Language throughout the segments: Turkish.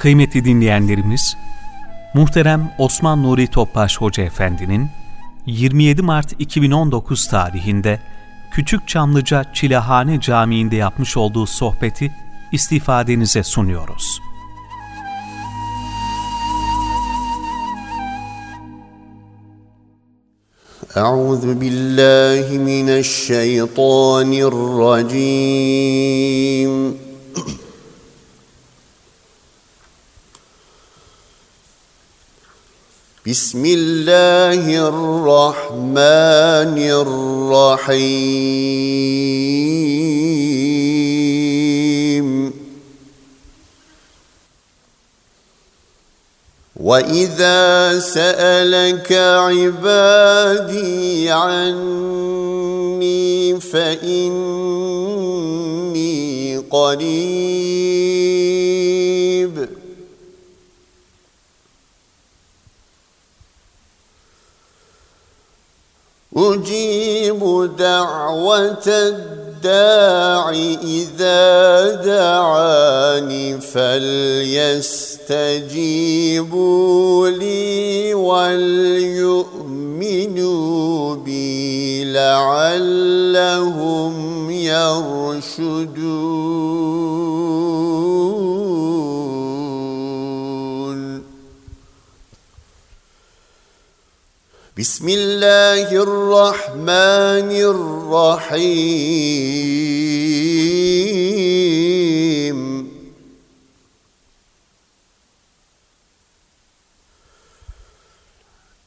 Kıymetli dinleyenlerimiz, muhterem Osman Nuri Topbaş Hoca Efendi'nin 27 Mart 2019 tarihinde Küçük Çamlıca Çilehane Camii'nde yapmış olduğu sohbeti istifadenize sunuyoruz. أعوذ بالله من الشيطان الرجيم بسم الله الرحمن الرحيم. واذا سالك عبادي عني فاني قريب أجيب دعوة الداع إذا دعاني فليستجيبوا لي وليؤمنوا بي لعلهم يرشدون. بسم الله الرحمن الرحيم.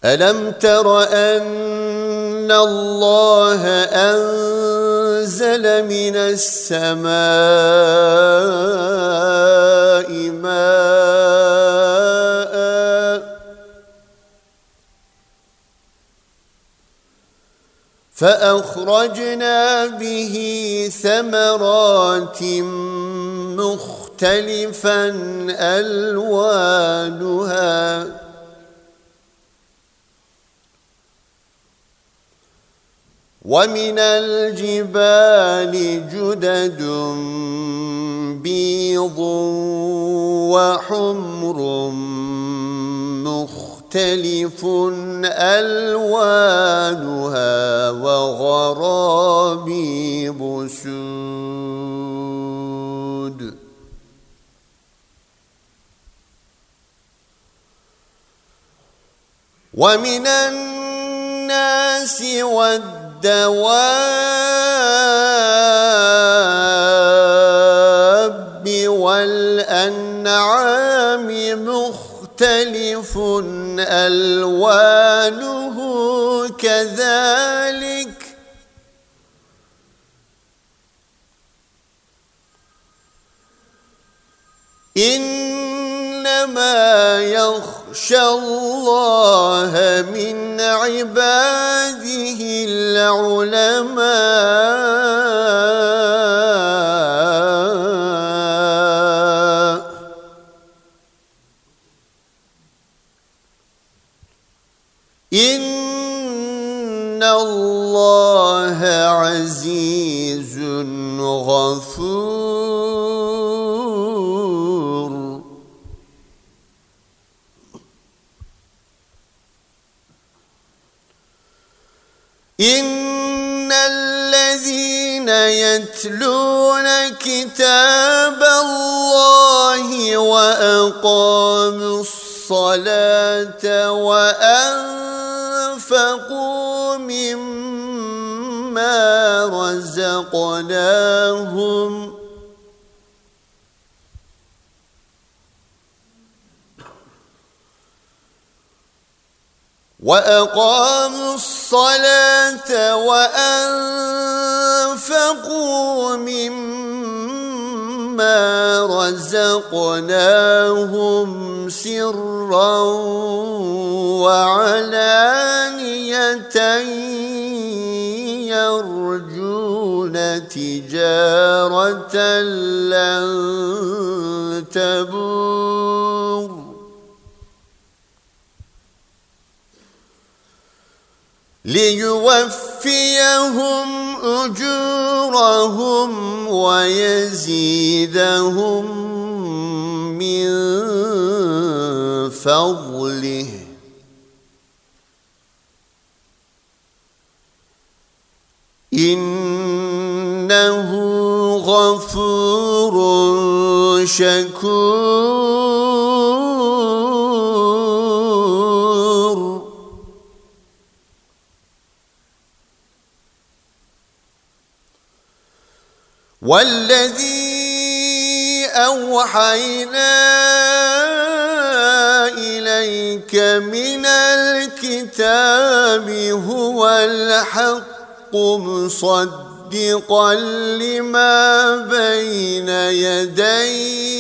ألم تر أن الله أنزل من السماء ماءً فأخرجنا به ثمرات مختلفا ألوانها. ومن الجبال جدد بيض وحمر مختلف ألوانها وغرابيب سود. ومن الناس والدواب والأنعام مختلف ألوانه كذلك. إنما يخشى الله من عباده العلماء. عزيز غفور. إن الذين يتلون كتاب الله وأقاموا الصلاة وأنفقوا مما رزقناهم وأقاموا الصلاة وأنفقوا مما رزقناهم سرا وعلانية تجارة لن تبور. ليوفيهم أجورهم ويزيدهم من فضله. إنه غفور شكور. والذي أوحينا إليك من الكتاب هو الحق مصدقا لما بين يديه.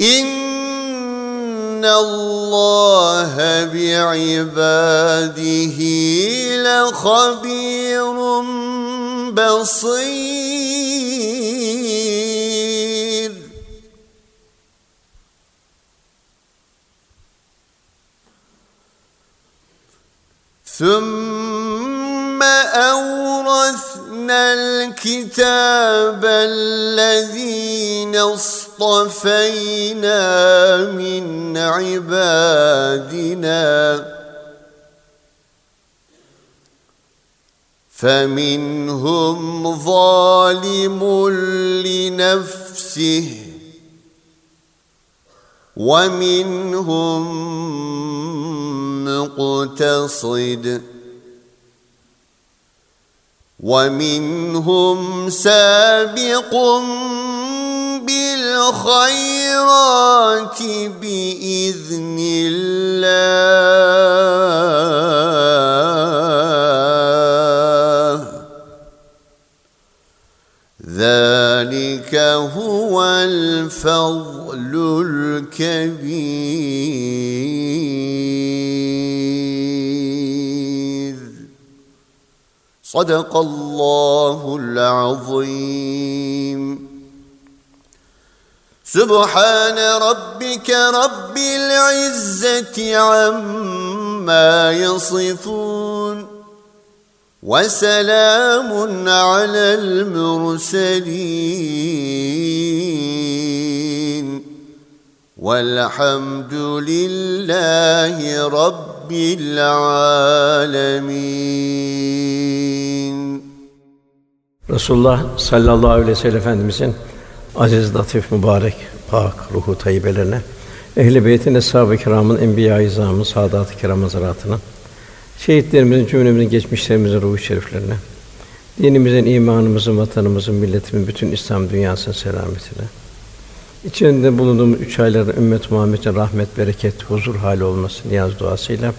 إن الله بعباده لخبير بصير. ثم أورثنا الكتاب الذين اصطفينا من عبادنا. فمنهم ظالم لنفسه ومنهم مقتصد ومنهم سابق بالخيرات بإذن الله. ذلك هو الفضل الكبير. صدق الله العظيم. سبحان ربك رب العزة عما يصفون. وسلام على المرسلين والحمد لله رب العالمين Resulullah sallallahu aleyhi ve sellem Efendimizin aziz, latif, mübarek, pak ruhu tayyibelerine, ehl-i beytin, eshab-ı kiramın, enbiya-i izamın, saadat-ı kiram hazaratına, şehitlerimizin, cümlemizin, geçmişlerimizin ruhu şeriflerine, dinimizin, imanımızın, vatanımızın, milletimizin, bütün İslam dünyasının selametine, içinde bulunduğumuz üç ayların ümmet Muhammed'in rahmet, bereket, huzur hali olması niyaz duasıyla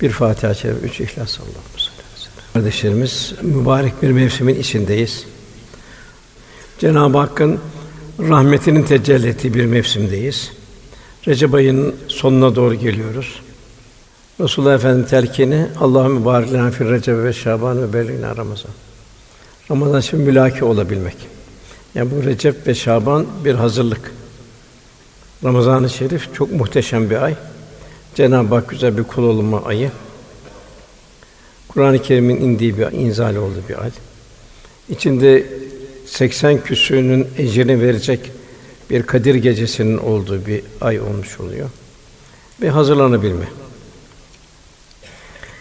bir Fatiha-i Şerif, üç İhlas Allah'ım. Kardeşlerimiz, mübarek bir mevsimin içindeyiz. Cenab-ı Hakk'ın rahmetinin tecelli ettiği bir mevsimdeyiz. Recep ayının sonuna doğru geliyoruz. Resulullah Efendimiz telkini Allah'ın mübarek fil Recep ve Şaban ve belgina Ramazan. Ramazan için mülaki olabilmek. Yani bu Recep ve Şaban bir hazırlık. Ramazan-ı Şerif çok muhteşem bir ay. Cenab-ı Hak güzel bir kul olma ayı. Kur'an-ı Kerim'in indiği bir inzal olduğu bir ay. İçinde 80 küsûrünün ecrini verecek bir Kadir gecesinin olduğu bir ay olmuş oluyor. Ve hazırlanabilme.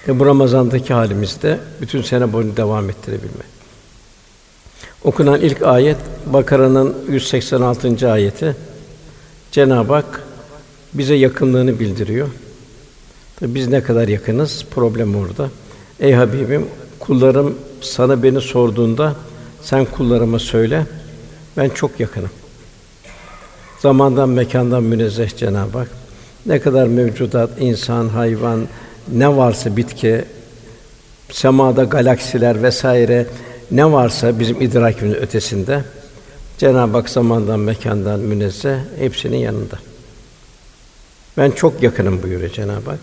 Ve bu Ramazan'daki halimizde bütün sene boyunca devam ettirebilme. Okunan ilk ayet Bakara'nın 186. ayeti. Cenab-ı Hak bize yakınlığını bildiriyor. Tabii biz ne kadar yakınız problem orada. Ey Habibim kullarım sana beni sorduğunda sen kullarıma söyle. Ben çok yakınım. Zamandan, mekandan münezzeh Cenab-ı Hak. Ne kadar mevcudat, insan, hayvan, ne varsa bitki, semada galaksiler vesaire ne varsa bizim idrakimizin ötesinde Cenab-ı Hak zamandan, mekandan münezzeh hepsinin yanında. Ben çok yakınım buyuruyor Cenab-ı Hak.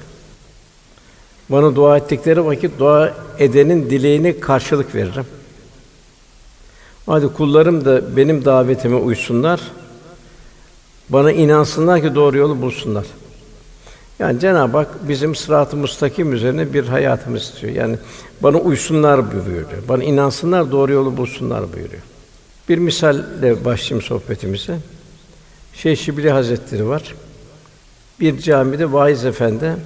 Bana dua ettikleri vakit dua edenin dileğine karşılık veririm. Hadi kullarım da benim davetime uysunlar. Bana inansınlar ki doğru yolu bulsunlar. Yani Cenab-ı Hak bizim sırat-ı müstakim üzerine bir hayatımız istiyor. Yani bana uysunlar buyuruyor. Bana inansınlar, doğru yolu bulsunlar buyuruyor. Bir misalle başlayayım sohbetimize. Şeyh Şibli Hazretleri var. Bir camide vaiz efendi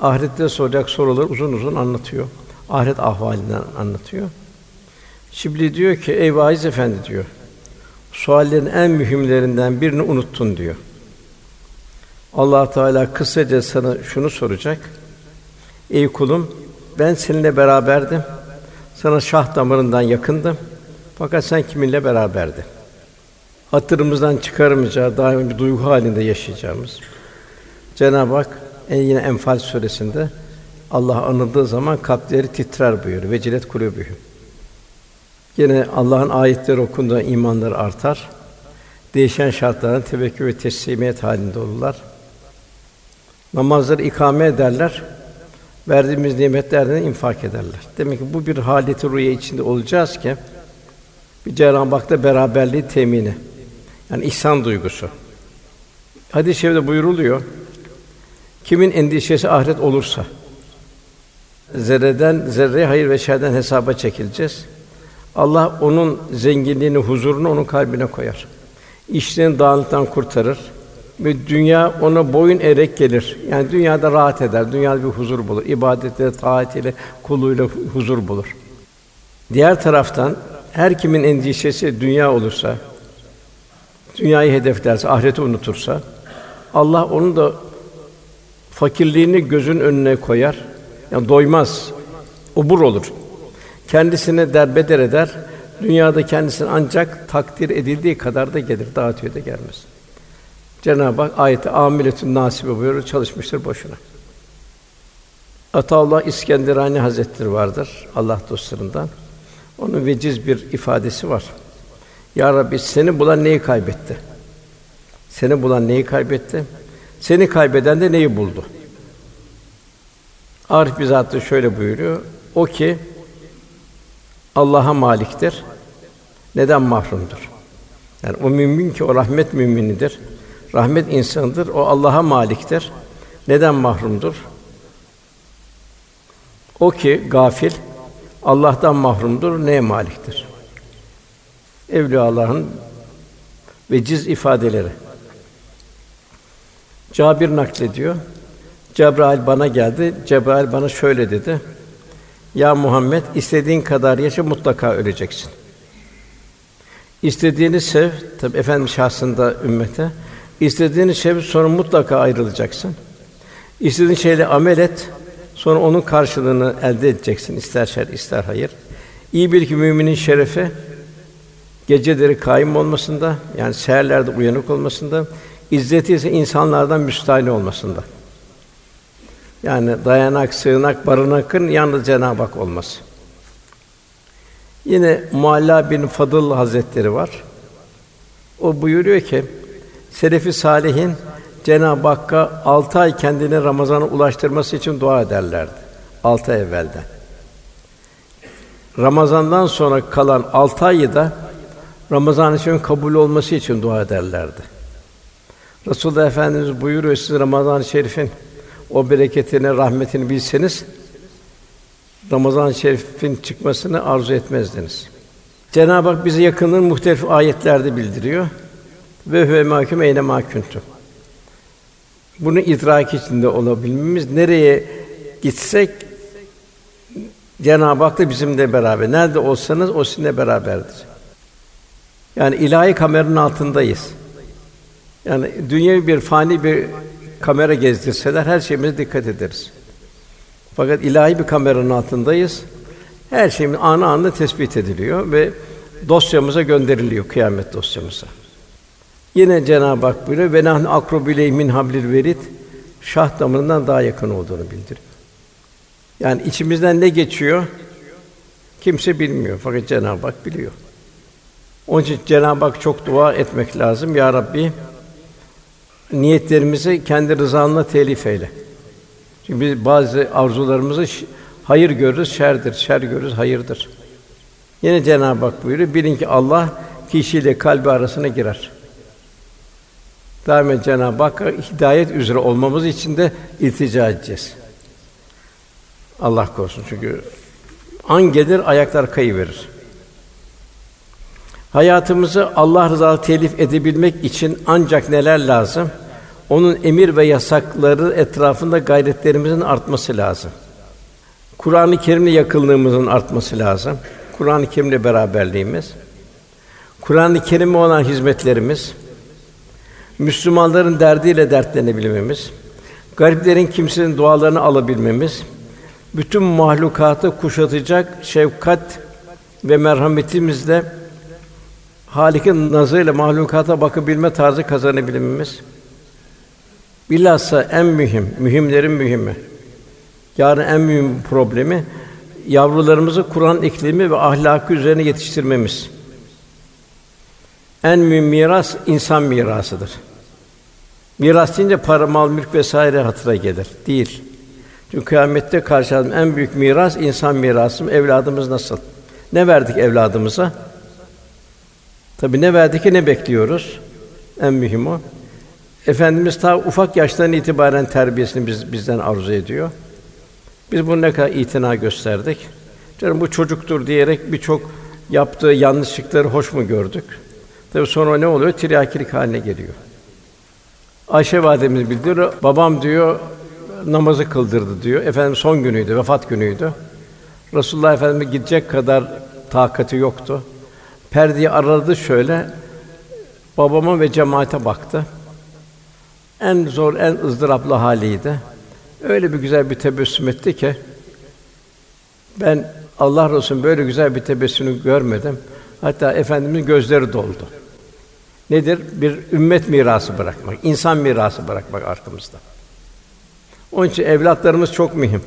ahirette soracak soruları uzun uzun anlatıyor. Ahiret ahvalinden anlatıyor. Şibli diyor ki, ey vaiz efendi diyor. Suallerin en mühimlerinden birini unuttun diyor. Allah Teala kısaca sana şunu soracak. Ey kulum, ben seninle beraberdim. Sana şah damarından yakındım. Fakat sen kiminle beraberdin? Hatırımızdan çıkarmayacağı daim bir duygu halinde yaşayacağımız. Cenab-ı Hak en yine Enfal suresinde Allah anıldığı zaman kalpleri titrer buyuruyor. Vecilet kulûbühüm. Yine Allah'ın ayetleri okunduğunda imanları artar. Değişen şartlardan tevekkül ve teslimiyet halinde olurlar. Namazları ikame ederler. Verdiğimiz nimetlerden infak ederler. Demek ki bu bir haleti rüya içinde olacağız ki bir Cenab-ı Hak'ta beraberliği temini. Yani ihsan duygusu. Hadis-i şerifte buyuruluyor. Kimin endişesi ahiret olursa zerreden zerre hayır ve şerden hesaba çekileceğiz. Allah onun zenginliğini, huzurunu onun kalbine koyar. İşlerini dağınıktan kurtarır ve dünya ona boyun erek gelir. Yani dünyada rahat eder, dünyada bir huzur bulur. İbadetle, taatiyle, kuluyla huzur bulur. Diğer taraftan her kimin endişesi dünya olursa, dünyayı hedeflerse, ahireti unutursa, Allah onun da fakirliğini gözün önüne koyar. Yani doymaz, obur olur. Kendisine derbeder eder. Dünyada kendisine ancak takdir edildiği kadar da gelir, dağıtıyor da gelmez. Cenab-ı Hak ayeti amiletün nasibe buyuruyor, çalışmıştır boşuna. Ataullah İskenderani Hazretleri vardır Allah dostlarından. Onun veciz bir ifadesi var. Ya Rabbi seni bulan neyi kaybetti? Seni bulan neyi kaybetti? Seni kaybeden de neyi buldu? Arif bizzat şöyle buyuruyor. O ki Allah'a maliktir. Neden mahrumdur? Yani o mümin ki o rahmet müminidir. Rahmet insanıdır. O Allah'a maliktir. Neden mahrumdur? O ki gafil Allah'tan mahrumdur, neye maliktir? Evliya Allah'ın veciz ifadeleri. Cabir naklediyor. Cebrail bana geldi. Cebrail bana şöyle dedi. Ya Muhammed istediğin kadar yaşa mutlaka öleceksin. İstediğini sev, tabi efendim şahsında ümmete. İstediğini sev sonra mutlaka ayrılacaksın. İstediğin şeyle amel et. Sonra onun karşılığını elde edeceksin ister şer ister hayır. İyi bir ki müminin şerefi geceleri kaim olmasında yani seherlerde uyanık olmasında, izzeti ise insanlardan müstahni olmasında. Yani dayanak, sığınak, barınakın yalnız Cenab-ı Hak olması. Yine Mualla bin Fadıl Hazretleri var. O buyuruyor ki Selefi salihin Cenab-ı Hakk'a altı ay kendini Ramazan'a ulaştırması için dua ederlerdi. Altı ay evvelden. Ramazandan sonra kalan altı ayı da Ramazan için kabul olması için dua ederlerdi. Resulullah Efendimiz buyuruyor siz Ramazan-ı Şerif'in o bereketini, rahmetini bilseniz Ramazan-ı Şerif'in çıkmasını arzu etmezdiniz. Cenab-ı Hak bize yakınlığını muhtelif ayetlerde bildiriyor. Ve huve mahkum eyne mahkuntum. Bunu idrak içinde olabilmemiz nereye gitsek Cenab-ı Hak da bizimle beraber. Nerede olsanız o sizinle beraberdir. Yani ilahi kameranın altındayız. Yani dünya bir fani bir kamera gezdirseler her şeyimize dikkat ederiz. Fakat ilahi bir kameranın altındayız. Her şeyimiz anı anında tespit ediliyor ve dosyamıza gönderiliyor kıyamet dosyamıza. Yine Cenab-ı Hak buyuruyor ve nahnu akrubu min hablil verid şah damarından daha yakın olduğunu bildiriyor. Yani içimizden ne geçiyor kimse bilmiyor fakat Cenab-ı Hak biliyor. Onun için Cenab-ı Hak çok dua etmek lazım. Ya Rabbi niyetlerimizi kendi rızanla telif eyle. Çünkü biz bazı arzularımızı hayır görürüz, şerdir. Şer görürüz, hayırdır. Yine Cenab-ı Hak buyuruyor, bilin ki Allah kişiyle kalbi arasına girer. Daima Cenab-ı Hakk'a hidayet üzere olmamız için de iltica edeceğiz. Allah korusun çünkü an gelir ayaklar kayıverir. Hayatımızı Allah rızası telif edebilmek için ancak neler lazım? Onun emir ve yasakları etrafında gayretlerimizin artması lazım. Kur'an-ı Kerim'le yakınlığımızın artması lazım. Kur'an-ı Kerim'le beraberliğimiz, Kur'an-ı Kerim'e olan hizmetlerimiz, Müslümanların derdiyle dertlenebilmemiz, gariplerin kimsenin dualarını alabilmemiz, bütün mahlukatı kuşatacak şefkat ve merhametimizle Halik'in nazarıyla mahlukata bakabilme tarzı kazanabilmemiz. Bilhassa en mühim, mühimlerin mühimi. Yarın en mühim problemi yavrularımızı Kur'an iklimi ve ahlakı üzerine yetiştirmemiz. En mühim miras insan mirasıdır. Miras deyince para, mal, mülk vesaire hatıra gelir. Değil. Çünkü kıyamette karşıladığım en büyük miras insan mirası. Evladımız nasıl? Ne verdik evladımıza? Tabi ne verdik ki ne bekliyoruz? En mühim o. Efendimiz ta ufak yaştan itibaren terbiyesini biz, bizden arzu ediyor. Biz bunu ne kadar itina gösterdik? Canım bu çocuktur diyerek birçok yaptığı yanlışlıkları hoş mu gördük? Tabi sonra ne oluyor? Tiryakilik haline geliyor. Ayşe validemiz bildiriyor. Babam diyor namazı kıldırdı diyor. Efendim son günüydü, vefat günüydü. Resulullah Efendimiz gidecek kadar takati yoktu. Perdeyi aradı şöyle. Babama ve cemaate baktı. En zor, en ızdıraplı haliydi. Öyle bir güzel bir tebessüm etti ki ben Allah Resulü'nün böyle güzel bir tebessümünü görmedim. Hatta efendimizin gözleri doldu. Nedir? Bir ümmet mirası bırakmak, insan mirası bırakmak arkamızda. Onun için evlatlarımız çok mühim.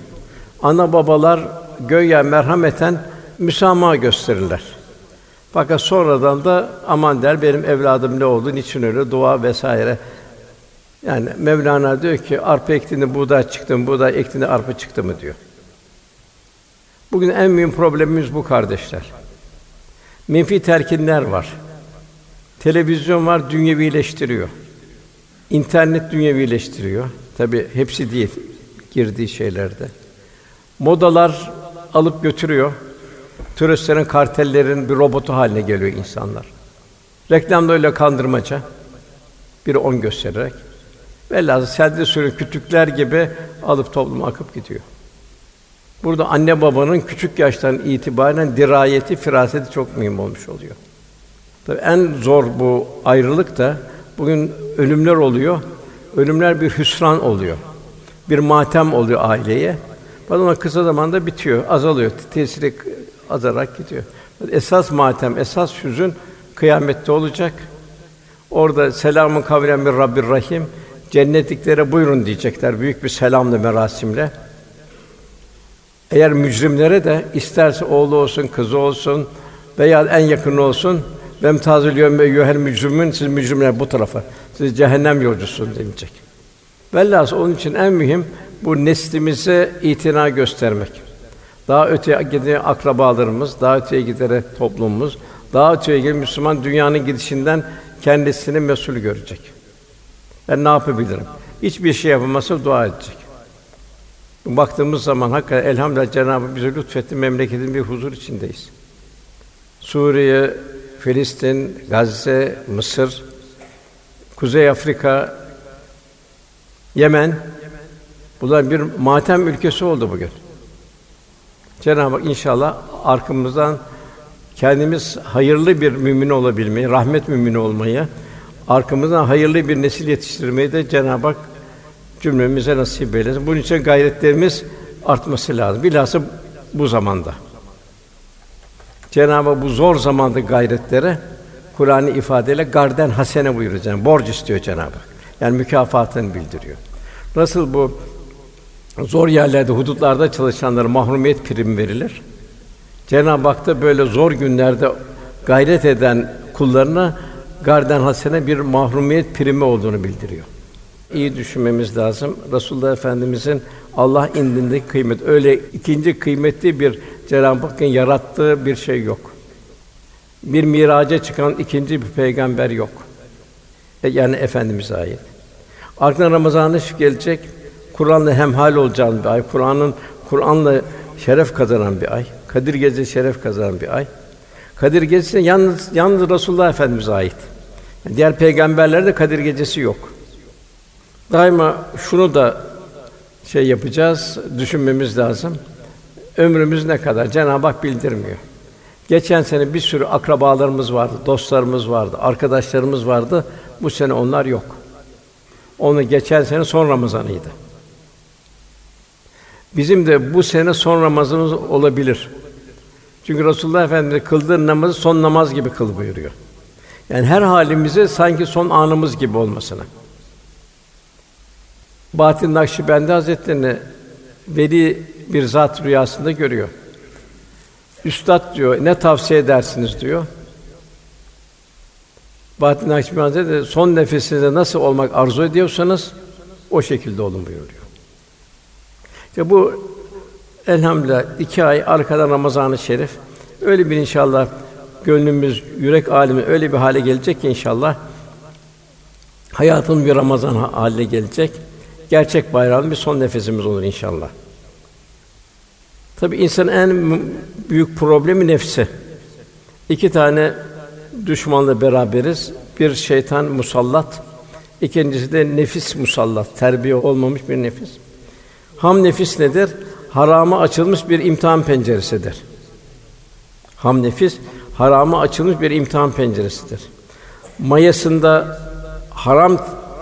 Ana babalar göya merhameten müsamaha gösterirler. Fakat sonradan da aman der benim evladım ne oldu, niçin öyle dua vesaire. Yani Mevlana diyor ki arpa ektiğinde buğday çıktı mı, buğday ektiğinde arpa çıktı mı diyor. Bugün en mühim problemimiz bu kardeşler. Menfi terkinler var. Televizyon var, dünyevileştiriyor. İnternet dünyevileştiriyor. Tabi hepsi değil girdiği şeylerde. Modalar alıp götürüyor. Turistlerin, kartellerin bir robotu haline geliyor insanlar. Reklamda öyle kandırmaca. Biri on göstererek. Velhâsıl selde sürü kütükler gibi alıp topluma akıp gidiyor. Burada anne babanın küçük yaştan itibaren dirayeti, firaseti çok mühim olmuş oluyor. Tabii en zor bu ayrılık da bugün ölümler oluyor. Ölümler bir hüsran oluyor. Bir matem oluyor aileye. Fakat kısa zamanda bitiyor, azalıyor. Tesiri azarak gidiyor. Esas matem, esas hüzün kıyamette olacak. Orada selamun kavlen bir Rabbir Rahim. Cennetliklere buyurun diyecekler büyük bir selamla merasimle. Eğer mücrimlere de isterse oğlu olsun, kızı olsun veya en yakın olsun Vem tazil yevme eyyuhel mücrimin siz mücrimler bu tarafa. Siz cehennem yolcusun denilecek. Velhâsıl onun için en mühim bu neslimize itina göstermek. Daha öteye giden akrabalarımız, daha öteye giderek toplumumuz, daha öteye giden Müslüman dünyanın gidişinden kendisini mesul görecek. Ben ne yapabilirim? Hiçbir şey yapamazsa dua edecek. Baktığımız zaman hakikaten elhamdülillah Cenab-ı bize lütfetti memleketin bir huzur içindeyiz. Suriye, Filistin, Gazze, Mısır, Kuzey Afrika, Yemen bunlar bir matem ülkesi oldu bugün. Cenab-ı Hak inşallah arkamızdan kendimiz hayırlı bir mümin olabilmeyi, rahmet mümini olmayı, arkamızdan hayırlı bir nesil yetiştirmeyi de Cenab-ı Hak cümlemize nasip eylesin. Bunun için gayretlerimiz artması lazım. Bilhassa bu zamanda. Cenab-ı bu zor zamanda gayretlere Kur'an'ı ifadeyle garden hasene buyuruyor yani borç istiyor Cenab-ı Hak. Yani mükafatını bildiriyor. Nasıl bu zor yerlerde, hudutlarda çalışanlara mahrumiyet primi verilir? Cenab-ı Hak da böyle zor günlerde gayret eden kullarına garden hasene bir mahrumiyet primi olduğunu bildiriyor. İyi düşünmemiz lazım. Resulullah Efendimizin Allah indindeki kıymet öyle ikinci kıymetli bir Cenab-ı Hakk'ın yarattığı bir şey yok. Bir miraca çıkan ikinci bir peygamber yok. E, yani efendimiz ayet. Ardından Ramazan'ı gelecek. Kur'an'la hemhal olacağın bir ay. Kur'an'ın Kur'an'la şeref kazanan bir ay. Kadir Gecesi şeref kazanan bir ay. Kadir Gecesi yalnız yalnız Resulullah Efendimize ait. Yani diğer peygamberlerde Kadir Gecesi yok. Daima şunu da şey yapacağız, düşünmemiz lazım. Ömrümüz ne kadar? Cenab-ı Hak bildirmiyor. Geçen sene bir sürü akrabalarımız vardı, dostlarımız vardı, arkadaşlarımız vardı. Bu sene onlar yok. Onu geçen sene son Ramazanıydı. Bizim de bu sene son Ramazanımız olabilir. Çünkü Resulullah Efendimiz kıldığı namazı son namaz gibi kıl buyuruyor. Yani her halimizi sanki son anımız gibi olmasına. Bahattin Nakşibendi Hazretlerini veli bir zat rüyasında görüyor. Üstad diyor, ne tavsiye edersiniz diyor. Bahattin Nakşibendi Hazretleri son nefesinizde nasıl olmak arzu ediyorsanız o şekilde olun buyuruyor. İşte bu elhamdülillah iki ay arkadan Ramazan-ı Şerif öyle bir inşallah gönlümüz, yürek alemi öyle bir hale gelecek ki inşallah hayatın bir Ramazan haline gelecek. Gerçek bayramın bir son nefesimiz olur inşallah. Tabii insanın en büyük problemi nefsi. İki tane düşmanla beraberiz. Bir şeytan musallat, ikincisi de nefis musallat, terbiye olmamış bir nefis. Ham nefis nedir? Harama açılmış bir imtihan penceresidir. Ham nefis harama açılmış bir imtihan penceresidir. Mayasında haram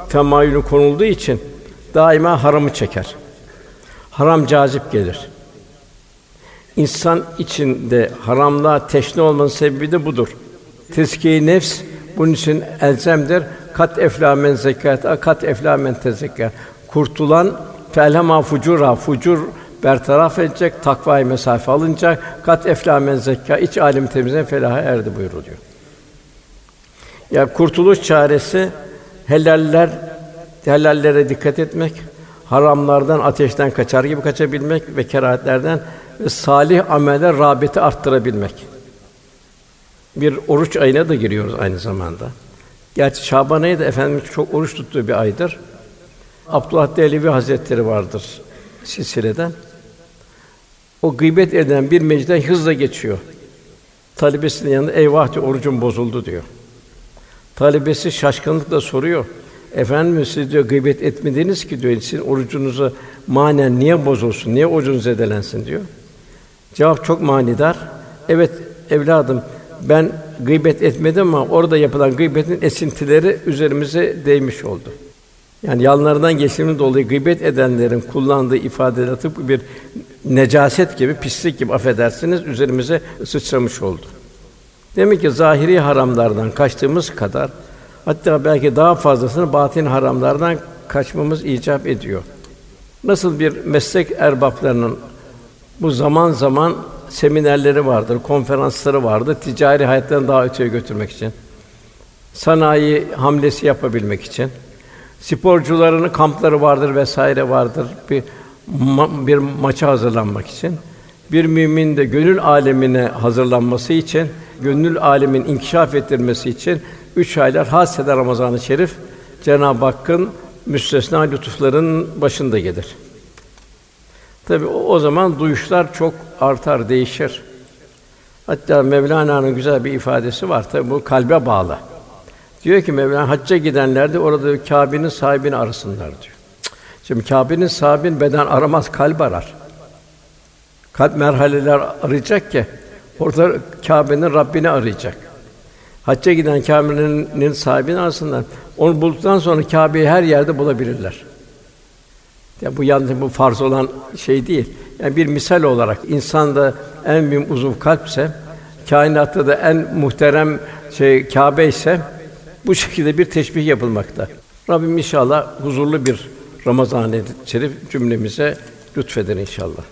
temayülü konulduğu için daima haramı çeker. Haram cazip gelir. İnsan içinde haramlığa teşne olmanın sebebi de budur. Tezkiye nefs bunun için elzemdir. Kat eflâ men zekât, kat eflâ men tezekkâ. Kurtulan felhema fucura, fucur bertaraf edecek, takvayı mesafe alınacak. Kat eflâ men zekâ, iç alim temizlen felaha erdi buyuruluyor. Ya kurtuluş çaresi helaller helallere dikkat etmek, haramlardan, ateşten kaçar gibi kaçabilmek ve kerahatlerden salih ameller rağbeti arttırabilmek. Bir oruç ayına da giriyoruz aynı zamanda. Gerçi Şaban ayı da efendimiz çok oruç tuttuğu bir aydır. Abdullah Dehlevi Hazretleri vardır silsileden. O gıybet eden bir meclisten hızla geçiyor. Talebesinin yanında eyvah diyor, orucum bozuldu diyor. Talebesi şaşkınlıkla soruyor. Efendim siz diyor gıybet etmediniz ki diyor. Sizin orucunuzu manen niye bozulsun? Niye orucunuz zedelensin diyor. Cevap çok manidar. Evet evladım ben gıybet etmedim ama orada yapılan gıybetin esintileri üzerimize değmiş oldu. Yani yanlarından geçtiğimiz dolayı gıybet edenlerin kullandığı ifadeler tıpkı bir necaset gibi, pislik gibi affedersiniz üzerimize sıçramış oldu. Demek ki zahiri haramlardan kaçtığımız kadar hatta belki daha fazlasını batın haramlardan kaçmamız icap ediyor. Nasıl bir meslek erbaplarının bu zaman zaman seminerleri vardır, konferansları vardır, ticari hayattan daha öteye götürmek için. Sanayi hamlesi yapabilmek için. Sporcuların kampları vardır vesaire vardır. Bir ma- bir maça hazırlanmak için. Bir mümin de gönül alemine hazırlanması için, gönül alemin inkişaf ettirmesi için üç aylar hasreden Ramazan-ı Şerif Cenab-ı Hakk'ın müstesna lütufların başında gelir. Tabi o, zaman duyuşlar çok artar, değişir. Hatta Mevlana'nın güzel bir ifadesi var. Tabi bu kalbe bağlı. Diyor ki Mevlana hacca gidenler de orada Kâbe'nin sahibini arasınlar diyor. Şimdi Kâbe'nin sahibini beden aramaz, kalp arar. Kalp merhaleler arayacak ki orada Kâbe'nin Rabbini arayacak. Hacca giden Kâbe'nin sahibini arasınlar. Onu bulduktan sonra Kâbe'yi her yerde bulabilirler. Ya bu yalnız bu farz olan şey değil. Yani bir misal olarak insanda en büyük uzuv kalpse, kainatta da en muhterem şey Kâbe ise bu şekilde bir teşbih yapılmakta. Rabbim inşallah huzurlu bir Ramazan-ı Şerif cümlemize lütfeder inşallah.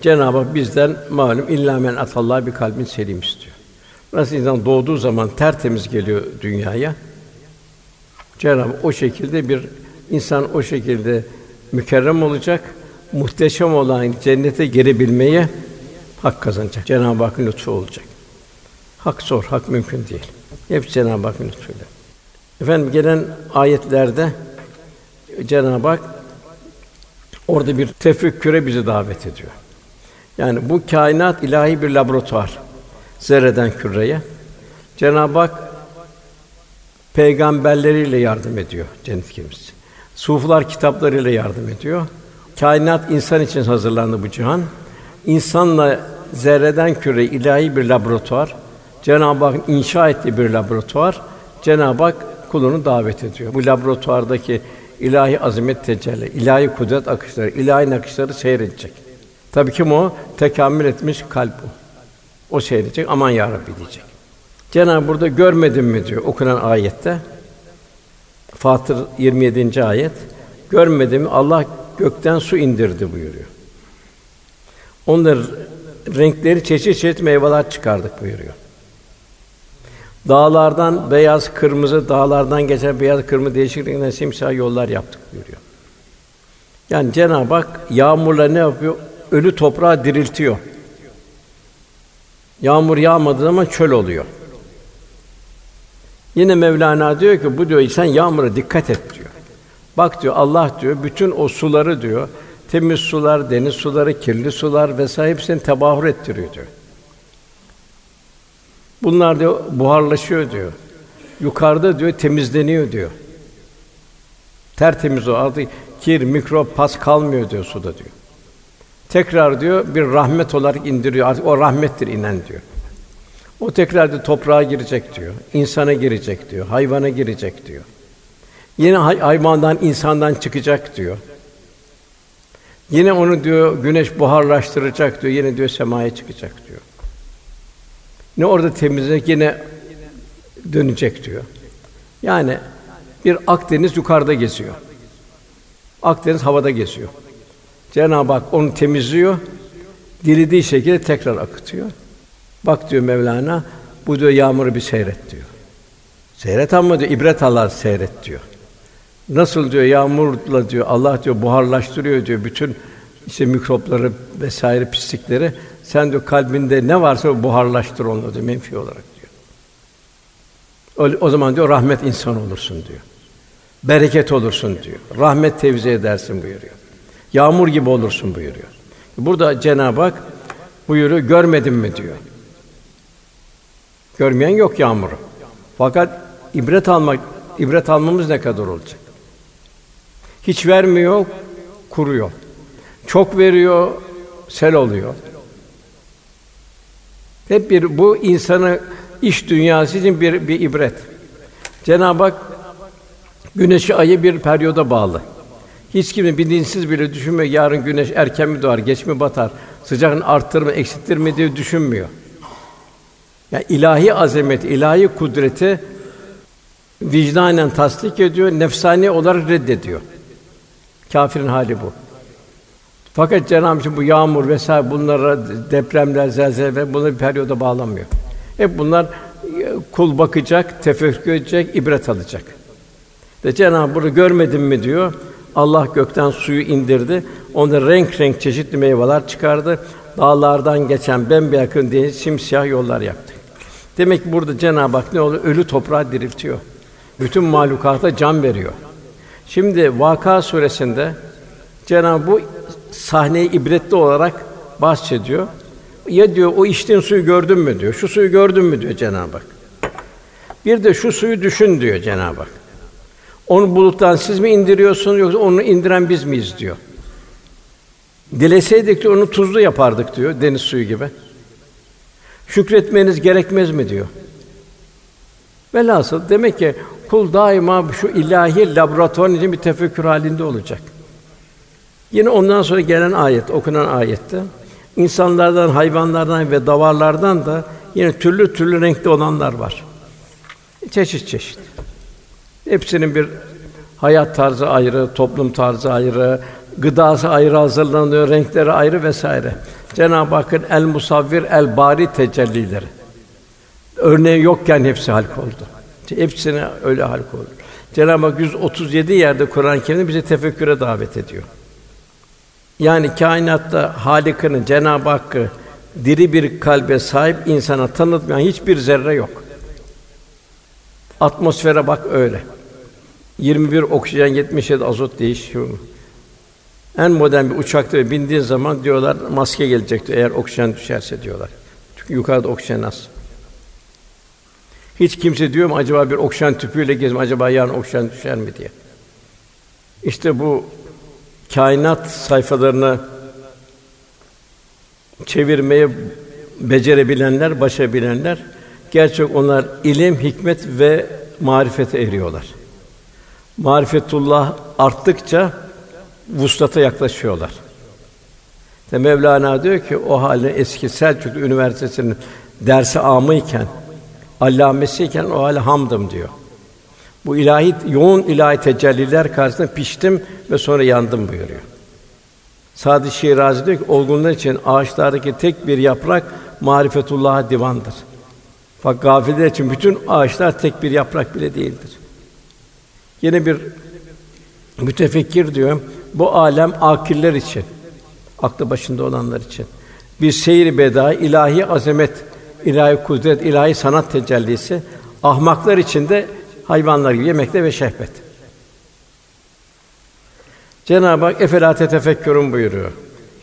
Cenab-ı Hak bizden malum illa men atallah bir kalbin selim istiyor. Nasıl insan doğduğu zaman tertemiz geliyor dünyaya. Cenab-ı Hak o şekilde bir insan o şekilde mükerrem olacak, muhteşem olan cennete girebilmeye hak kazanacak. Cenab-ı Hakk'ın lütfu olacak. Hak zor, hak mümkün değil. Hep Cenab-ı Hakk'ın lütfuyla. Efendim gelen ayetlerde Cenab-ı Hak orada bir tefekküre bizi davet ediyor. Yani bu kainat ilahi bir laboratuvar. zerreden küreye. Cenab-ı Hak peygamberleriyle yardım ediyor cennet kelimesi. Suflar kitaplarıyla yardım ediyor. Kainat insan için hazırlandı bu cihan. İnsanla zerreden küre ilahi bir laboratuvar. Cenab-ı Hak inşa ettiği bir laboratuvar. Cenab-ı Hak kulunu davet ediyor. Bu laboratuvardaki ilahi azamet tecelli, ilahi kudret akışları, ilahi nakışları seyredecek. Tabii kim o? Tekamül etmiş kalp o. O seyredecek, aman ya Rabbi diyecek. Cenab-ı burada görmedin mi diyor okunan ayette. Fatır 27. ayet. Görmedim Allah gökten su indirdi buyuruyor. Onlar renkleri çeşit çeşit meyveler çıkardık buyuruyor. Dağlardan beyaz, kırmızı, dağlardan geçen beyaz, kırmızı değişik simsiyah yollar yaptık buyuruyor. Yani Cenab-ı Hak yağmurla ne yapıyor? Ölü toprağı diriltiyor. Yağmur yağmadığı zaman çöl oluyor. Yine Mevlana diyor ki bu diyor sen yağmura dikkat et diyor. Bak diyor Allah diyor bütün o suları diyor temiz sular, deniz suları, kirli sular vesaire hepsini tebahür ettiriyor diyor. Bunlar diyor buharlaşıyor diyor. Yukarıda diyor temizleniyor diyor. Tertemiz o artık kir, mikrop, pas kalmıyor diyor suda diyor. Tekrar diyor bir rahmet olarak indiriyor. Artık o rahmettir inen diyor. O tekrar da toprağa girecek diyor. insana girecek diyor. Hayvana girecek diyor. Yine hay- hayvandan insandan çıkacak diyor. Yine onu diyor güneş buharlaştıracak diyor. Yine diyor semaya çıkacak diyor. Ne orada temizleyecek yine dönecek diyor. Yani bir Akdeniz yukarıda geziyor. Akdeniz havada geziyor. Cenab-ı Hak onu temizliyor, dilediği şekilde tekrar akıtıyor. Bak diyor Mevlana, bu diyor yağmuru bir seyret diyor. Seyret ama diyor ibret Allah seyret diyor. Nasıl diyor yağmurla diyor Allah diyor buharlaştırıyor diyor bütün işte mikropları vesaire pislikleri. Sen diyor kalbinde ne varsa buharlaştır onu diyor menfi olarak diyor. O, o zaman diyor rahmet insan olursun diyor. Bereket olursun diyor. Rahmet tevzi edersin buyuruyor. Yağmur gibi olursun buyuruyor. Burada Cenab-ı Hak buyuruyor görmedin mi diyor. Görmeyen yok yağmuru. Fakat ibret almak ibret almamız ne kadar olacak? Hiç vermiyor, kuruyor. Çok veriyor, sel oluyor. Hep bir bu insanı iş dünyası için bir bir ibret. Cenab-ı Hak güneşi ayı bir periyoda bağlı. Hiç kimse bilinçsiz bile düşünmüyor. Yarın güneş erken mi doğar, geç mi batar, sıcağını arttırır mı, eksiltir mi diye düşünmüyor. Yani ilahi azamet, ilahi kudreti vicdanen tasdik ediyor, nefsani olarak reddediyor. Kâfirin hali bu. Fakat Cenab-ı Hak bu yağmur vesaire bunlara depremler, zelzele bunları bir periyoda bağlamıyor. Hep bunlar e, kul bakacak, tefekkür edecek, ibret alacak. De Cenab-ı bunu görmedin mi diyor. Allah gökten suyu indirdi. Onda renk renk çeşitli meyveler çıkardı. Dağlardan geçen bembeyaz diye simsiyah yollar yaptı. Demek ki burada Cenab-ı Hak ne oluyor? Ölü toprağı diriltiyor. Bütün mahlukata can veriyor. Şimdi Vaka suresinde Cenab-ı bu sahneyi ibretli olarak bahsediyor. Ya diyor o içtiğin suyu gördün mü diyor. Şu suyu gördün mü diyor Cenab-ı Hak. Bir de şu suyu düşün diyor Cenab-ı Hak. Onu buluttan siz mi indiriyorsunuz yoksa onu indiren biz miyiz diyor. Dileseydik diyor onu tuzlu yapardık diyor deniz suyu gibi. Şükretmeniz gerekmez mi diyor. Velhasıl demek ki kul daima şu ilahi laboratuvarın için bir tefekkür halinde olacak. Yine ondan sonra gelen ayet, okunan ayette insanlardan, hayvanlardan ve davarlardan da yine türlü türlü renkte olanlar var. Çeşit çeşit. Hepsinin bir hayat tarzı ayrı, toplum tarzı ayrı, gıdası ayrı hazırlanıyor, renkleri ayrı vesaire. Cenab-ı Hakk'ın el musavvir, el bari tecellileri. Örneği yokken hepsi halk oldu. Hepsine öyle halk oldu. Cenab-ı Hak 137 yerde Kur'an-ı Kerim'de bizi tefekküre davet ediyor. Yani kainatta Halik'ini, Cenab-ı Hakk'ı diri bir kalbe sahip insana tanıtmayan hiçbir zerre yok. Atmosfere bak öyle. 21 oksijen, 77 azot değişiyor. En modern bir uçakta bindiğin zaman diyorlar maske gelecek eğer oksijen düşerse diyorlar. Yukarıda oksijen az. Hiç kimse diyor mu acaba bir oksijen tüpüyle gezme acaba yarın oksijen düşer mi diye. İşte bu kainat sayfalarını çevirmeye becerebilenler, başarabilenler gerçek onlar ilim, hikmet ve marifete eriyorlar. Marifetullah arttıkça vuslata yaklaşıyorlar. De Mevlana diyor ki o halde eski Selçuklu Üniversitesi'nin dersi amıyken, allamesiyken o hale hamdım diyor. Bu ilahi yoğun ilahi tecelliler karşısında piştim ve sonra yandım buyuruyor. Sadi Şirazi diyor ki olgunlar için ağaçlardaki tek bir yaprak marifetullah'a divandır. Fakat gafiller için bütün ağaçlar tek bir yaprak bile değildir. Yine bir mütefekkir diyor, bu alem akiller için, aklı başında olanlar için. Bir seyri beda, ilahi azamet, ilahi kudret, ilahi sanat tecellisi, ahmaklar için de hayvanlar gibi yemekte ve şehvet. Cenab-ı Hak efela tefekkürün buyuruyor.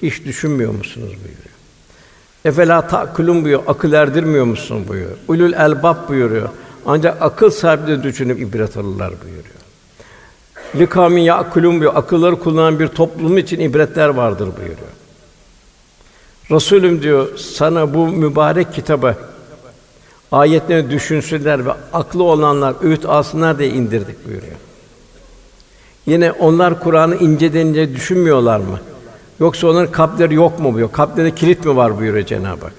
Hiç düşünmüyor musunuz buyuruyor. Efela ta'kulun buyuruyor. Akıl erdirmiyor musun buyuruyor. Ulul elbab buyuruyor. Ancak akıl sahibi de düşünüp ibret alırlar buyuruyor. Likamin ya'kulun buyuruyor. Akılları kullanan bir toplum için ibretler vardır buyuruyor. Resulüm diyor sana bu mübarek kitabı ayetlerini düşünsünler ve aklı olanlar öğüt alsınlar diye indirdik buyuruyor. Yine onlar Kur'an'ı inceden ince düşünmüyorlar mı? Yoksa onların kalpleri yok mu buyuruyor. Kalplerinde kilit mi var buyuruyor Cenab-ı Hak.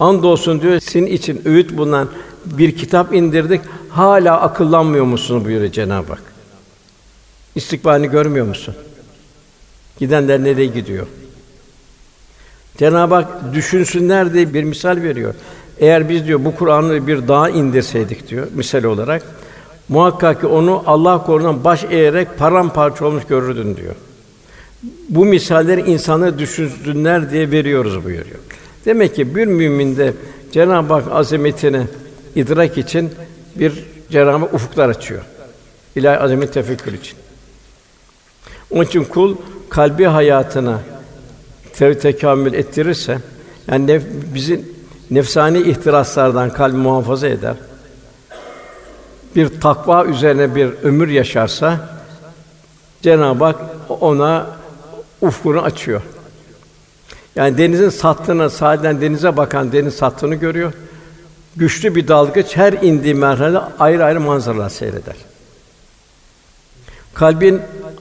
Andolsun diyor sizin için öğüt bulunan bir kitap indirdik. Hala akıllanmıyor musun buyuruyor Cenab-ı Hak. İstikbalini görmüyor musun? Gidenler nereye gidiyor? Cenab-ı Hak düşünsünler diye bir misal veriyor. Eğer biz diyor bu Kur'an'ı bir dağa indirseydik diyor misal olarak muhakkak ki onu Allah korunan baş eğerek paramparça olmuş görürdün diyor. Bu misalleri insanlara düşünsünler diye veriyoruz buyuruyor. Demek ki bir müminde Cenab-ı Hak azametini idrak için bir Hak ufuklar açıyor. İlahi azamet tefekkür için. Onun için kul kalbi hayatına te- tekamül ettirirse yani nef- bizi nefsani ihtiraslardan kalbi muhafaza eder. Bir takva üzerine bir ömür yaşarsa Cenab-ı Hak ona ufkunu açıyor. Yani denizin sattığını, sahilden denize bakan deniz sattığını görüyor. Güçlü bir dalgıç her indiği merhalede ayrı ayrı manzaralar seyreder. Kalbin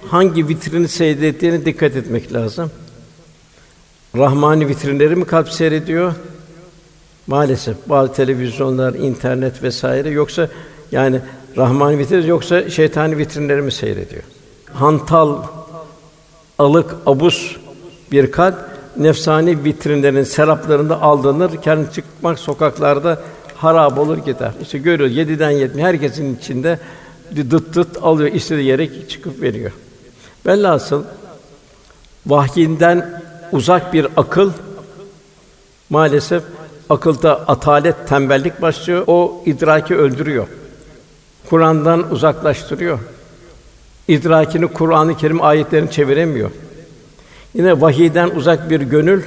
hangi vitrini seyrettiğine dikkat etmek lazım. Rahmani vitrinleri mi kalp seyrediyor? Maalesef bazı televizyonlar, internet vesaire yoksa yani Rahmani vitrin yoksa şeytani vitrinleri mi seyrediyor? Hantal, alık, abus bir kalp nefsani vitrinlerin seraplarında aldanır, kendi çıkmak sokaklarda harap olur gider. İşte görüyoruz yediden yetmiş herkesin içinde dıt dıt alıyor istediği yere çıkıp veriyor. Velhasıl vahyinden uzak bir akıl maalesef akılda atalet, tembellik başlıyor. O idraki öldürüyor. Kur'an'dan uzaklaştırıyor. İdrakini Kur'an-ı Kerim ayetlerini çeviremiyor. Yine vahiyden uzak bir gönül,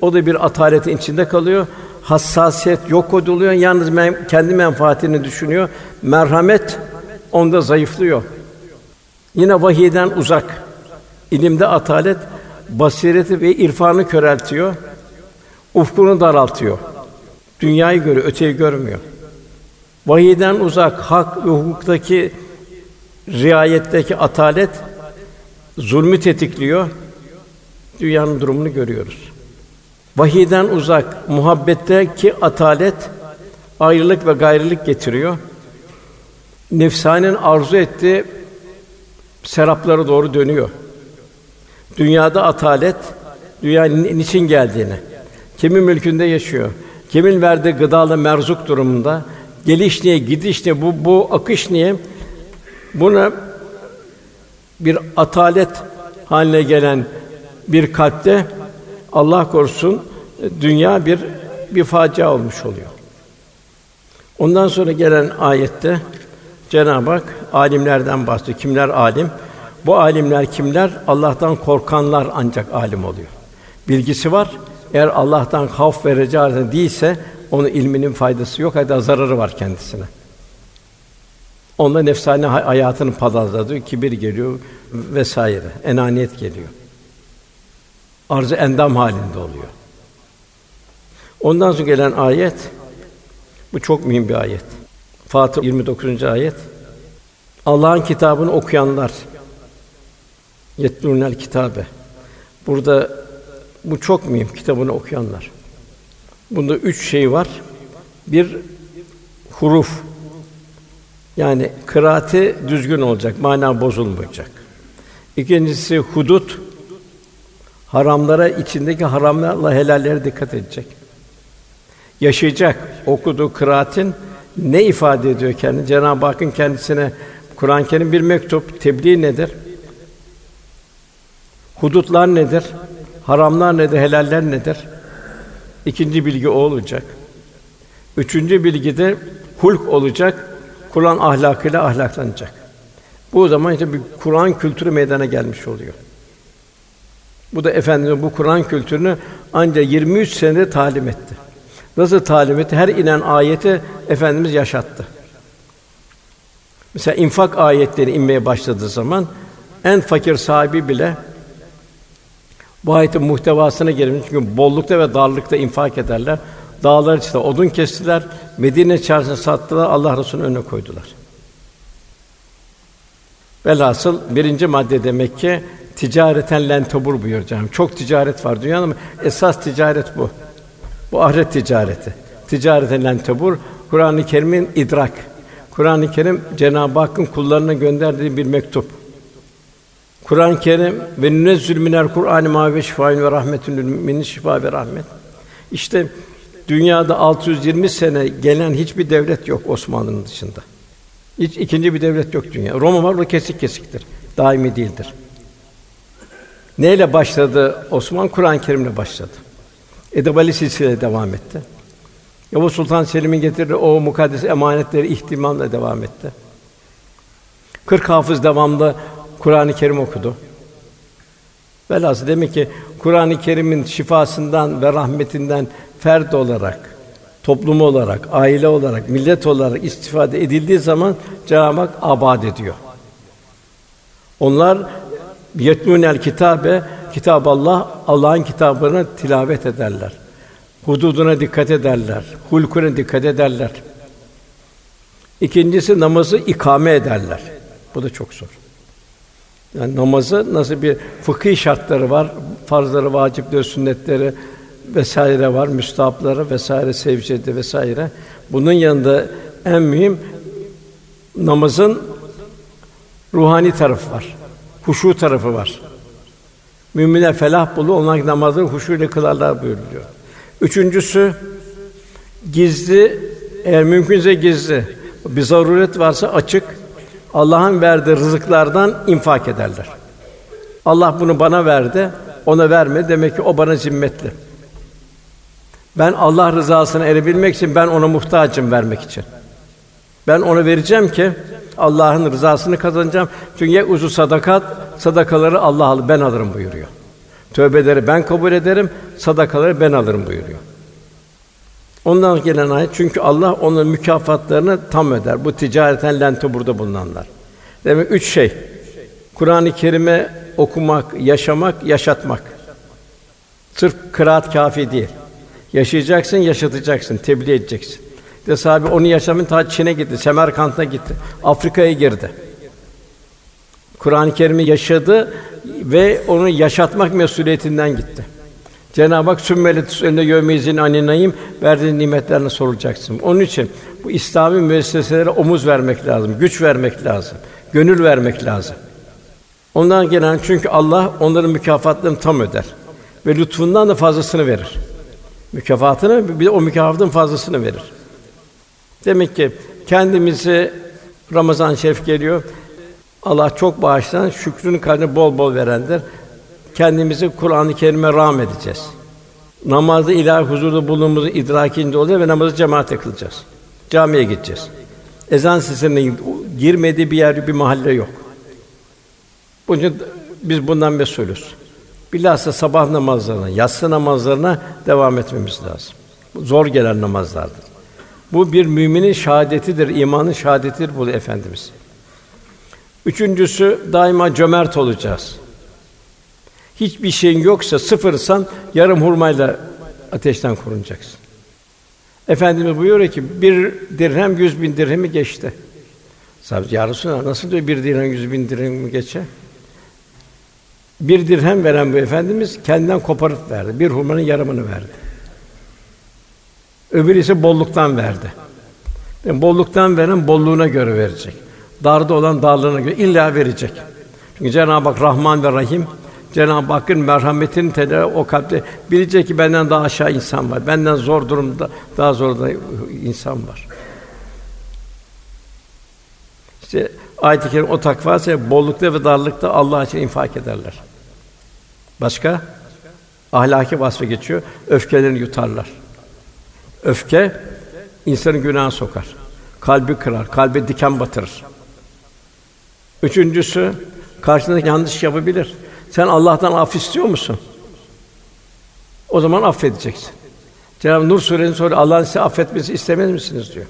o da bir ataletin içinde kalıyor. Hassasiyet yok ediliyor. Yalnız men- kendi menfaatini düşünüyor. Merhamet onda zayıflıyor. Yine vahiyden uzak. İlimde atalet basireti ve irfanı köreltiyor. Ufkunu daraltıyor. Dünyayı görüyor, öteyi görmüyor. Vahiyden uzak, hak ve hukuktaki riayetteki atalet zulmü tetikliyor. Dünyanın durumunu görüyoruz. Vahiyden uzak, muhabbetteki atalet ayrılık ve gayrılık getiriyor. Nefsanin arzu ettiği seraplara doğru dönüyor. Dünyada atalet, dünya ni- niçin geldiğini, kimin mülkünde yaşıyor, kimin verdiği gıdalı merzuk durumunda, geliş niye, gidiş niye, bu, bu akış niye, buna bir atalet haline gelen bir kalpte Allah korusun dünya bir bir facia olmuş oluyor. Ondan sonra gelen ayette Cenab-ı Hak alimlerden bahsediyor. Kimler alim? Bu alimler kimler? Allah'tan korkanlar ancak alim oluyor. Bilgisi var eğer Allah'tan havf ve reca değilse onun ilminin faydası yok, hatta zararı var kendisine. Onda nefsane hayatını palazladı, kibir geliyor vesaire, enaniyet geliyor. Arzı endam halinde oluyor. Ondan sonra gelen ayet bu çok mühim bir ayet. Fatır 29. ayet. Allah'ın kitabını okuyanlar yetlûnel kitabe. Burada bu çok mühim kitabını okuyanlar. Bunda üç şey var. Bir huruf. Yani kıraati düzgün olacak, mana bozulmayacak. İkincisi hudut. Haramlara içindeki haramlarla helallere dikkat edecek. Yaşayacak okuduğu kıraatin ne ifade ediyor kendi? Cenab-ı Hakk'ın kendisine Kur'an-ı Kerim bir mektup. Tebliğ nedir? Hudutlar nedir? Haramlar nedir? Helaller nedir? İkinci bilgi o olacak. Üçüncü bilgi de hulk olacak. Kur'an ahlakıyla ahlaklanacak. Bu zaman işte bir Kur'an kültürü meydana gelmiş oluyor. Bu da efendimiz bu Kur'an kültürünü ancak 23 senede talim etti. Nasıl talim etti? Her inen ayeti efendimiz yaşattı. Mesela infak ayetleri inmeye başladığı zaman en fakir sahibi bile bu ayetin muhtevasına girmiş çünkü bollukta ve darlıkta infak ederler. Dağlar içinde odun kestiler, Medine çarşısına sattılar, Allah Resulü'nün önüne koydular. Velhasıl birinci madde demek ki ticareten lentobur buyuruyor canım. Çok ticaret var dünyada ama esas ticaret bu. Bu ahiret ticareti. Ticareten lentobur Kur'an-ı Kerim'in idrak. Kur'an-ı Kerim Cenab-ı Hakk'ın kullarına gönderdiği bir mektup. Kur'an-ı Kerim ve nünezzül minel Kur'an-ı ma ve şifaun ve rahmetun lil müminin ve rahmet. İşte dünyada 620 sene gelen hiçbir devlet yok Osmanlı'nın dışında. Hiç ikinci bir devlet yok dünya. Roma var, o kesik kesiktir. Daimi değildir. Neyle başladı Osman? Kur'an-ı Kerim'le başladı. Edebali silsile devam etti. Yavuz Sultan Selim'in getirdiği o mukaddes emanetleri ihtimamla devam etti. Kırk hafız devamlı Kur'an-ı Kerim okudu. Velhâsıl demek ki Kur'an-ı Kerim'in şifasından ve rahmetinden fert olarak, toplum olarak, aile olarak, millet olarak istifade edildiği zaman Cenab-ı Hak abad ediyor. Onlar yetlûnel kitabe kitab Allah Allah'ın kitabını tilavet ederler. Hududuna dikkat ederler. Hulkuna dikkat ederler. İkincisi namazı ikame ederler. Bu da çok zor. Yani namazı nasıl bir fıkhi şartları var, farzları, vacipleri, sünnetleri vesaire var, müstahapları vesaire, sevciyeti vesaire. Bunun yanında en mühim namazın ruhani tarafı var. Huşu tarafı var. Müminler felah bulu onlar namazı huşu ile kılarlar buyuruluyor. Üçüncüsü gizli eğer mümkünse gizli bir zaruret varsa açık Allah'ın verdiği rızıklardan infak ederler. Allah bunu bana verdi, ona verme demek ki o bana zimmetli. Ben Allah rızasına erebilmek için ben ona muhtacım vermek için. Ben ona vereceğim ki Allah'ın rızasını kazanacağım. Çünkü uzu sadakat sadakaları Allah alır, ben alırım buyuruyor. Tövbeleri ben kabul ederim, sadakaları ben alırım buyuruyor. Ondan gelen ayet çünkü Allah onun mükafatlarını tam öder. Bu ticareten lente burada bulunanlar. Demek üç şey. Kur'an-ı Kerim'e okumak, yaşamak, yaşatmak. Sırf kıraat kafi değil. Yaşayacaksın, yaşatacaksın, tebliğ edeceksin. De sahibi onu yaşamın ta Çin'e gitti, Semerkant'a gitti, Afrika'ya girdi. Kur'an-ı Kerim'i yaşadı ve onu yaşatmak mesuliyetinden gitti. Cenab-ı Hak sümmelet önünde yömeyizin aninayım verdiğin nimetlerine sorulacaksın. Onun için bu İslami müesseselere omuz vermek lazım, güç vermek lazım, gönül vermek lazım. Ondan gelen çünkü Allah onların mükafatlarını tam öder ve lütfundan da fazlasını verir. Mükafatını bir de o mükafatın fazlasını verir. Demek ki kendimizi Ramazan şerif geliyor. Allah çok bağışlayan, şükrünü kalbine bol bol verendir. Kendimizi Kur'an-ı Kerim'e rağm edeceğiz. Namazda ilahi huzurda bulunduğumuzu idrakinde oluyor ve namazı cemaate kılacağız. Camiye gideceğiz. Ezan sesinin girmediği bir yer, bir mahalle yok. Bunun için biz bundan mesulüz. Bilhassa sabah namazlarına, yatsı namazlarına devam etmemiz lazım. Zor gelen namazlardır. Bu bir müminin şahadetidir, imanın şahadetidir bu efendimiz. Üçüncüsü daima cömert olacağız. Hiçbir şeyin yoksa sıfırsan yarım hurmayla ateşten korunacaksın. Efendimiz buyuruyor ki bir dirhem yüz bin dirhemi geçti. Sahabe ya Resulallah nasıl diyor bir dirhem yüz bin dirhemi geçe? Bir dirhem veren bu efendimiz kendinden koparıp verdi. Bir hurmanın yarımını verdi. Öbürü ise bolluktan verdi. Yani bolluktan veren bolluğuna göre verecek. Darda olan darlığına göre illa verecek. Çünkü Cenab-ı Hak Rahman ve Rahim Cenab-ı Hakk'ın merhametini tele o kalpte bilecek ki benden daha aşağı insan var. Benden zor durumda daha zor da insan var. İşte ayet-i kerim o takva ise bollukta ve darlıkta Allah için infak ederler. Başka? Ahlaki vasfı geçiyor. Öfkelerini yutarlar. Öfke insanı günaha sokar. Kalbi kırar, kalbe diken batırır. Üçüncüsü karşındaki yanlış yapabilir. Sen Allah'tan af istiyor musun? O zaman affedeceksin. Cenab-ı Nur suresinin sonra Allah'ın size affetmesi istemez misiniz diyor.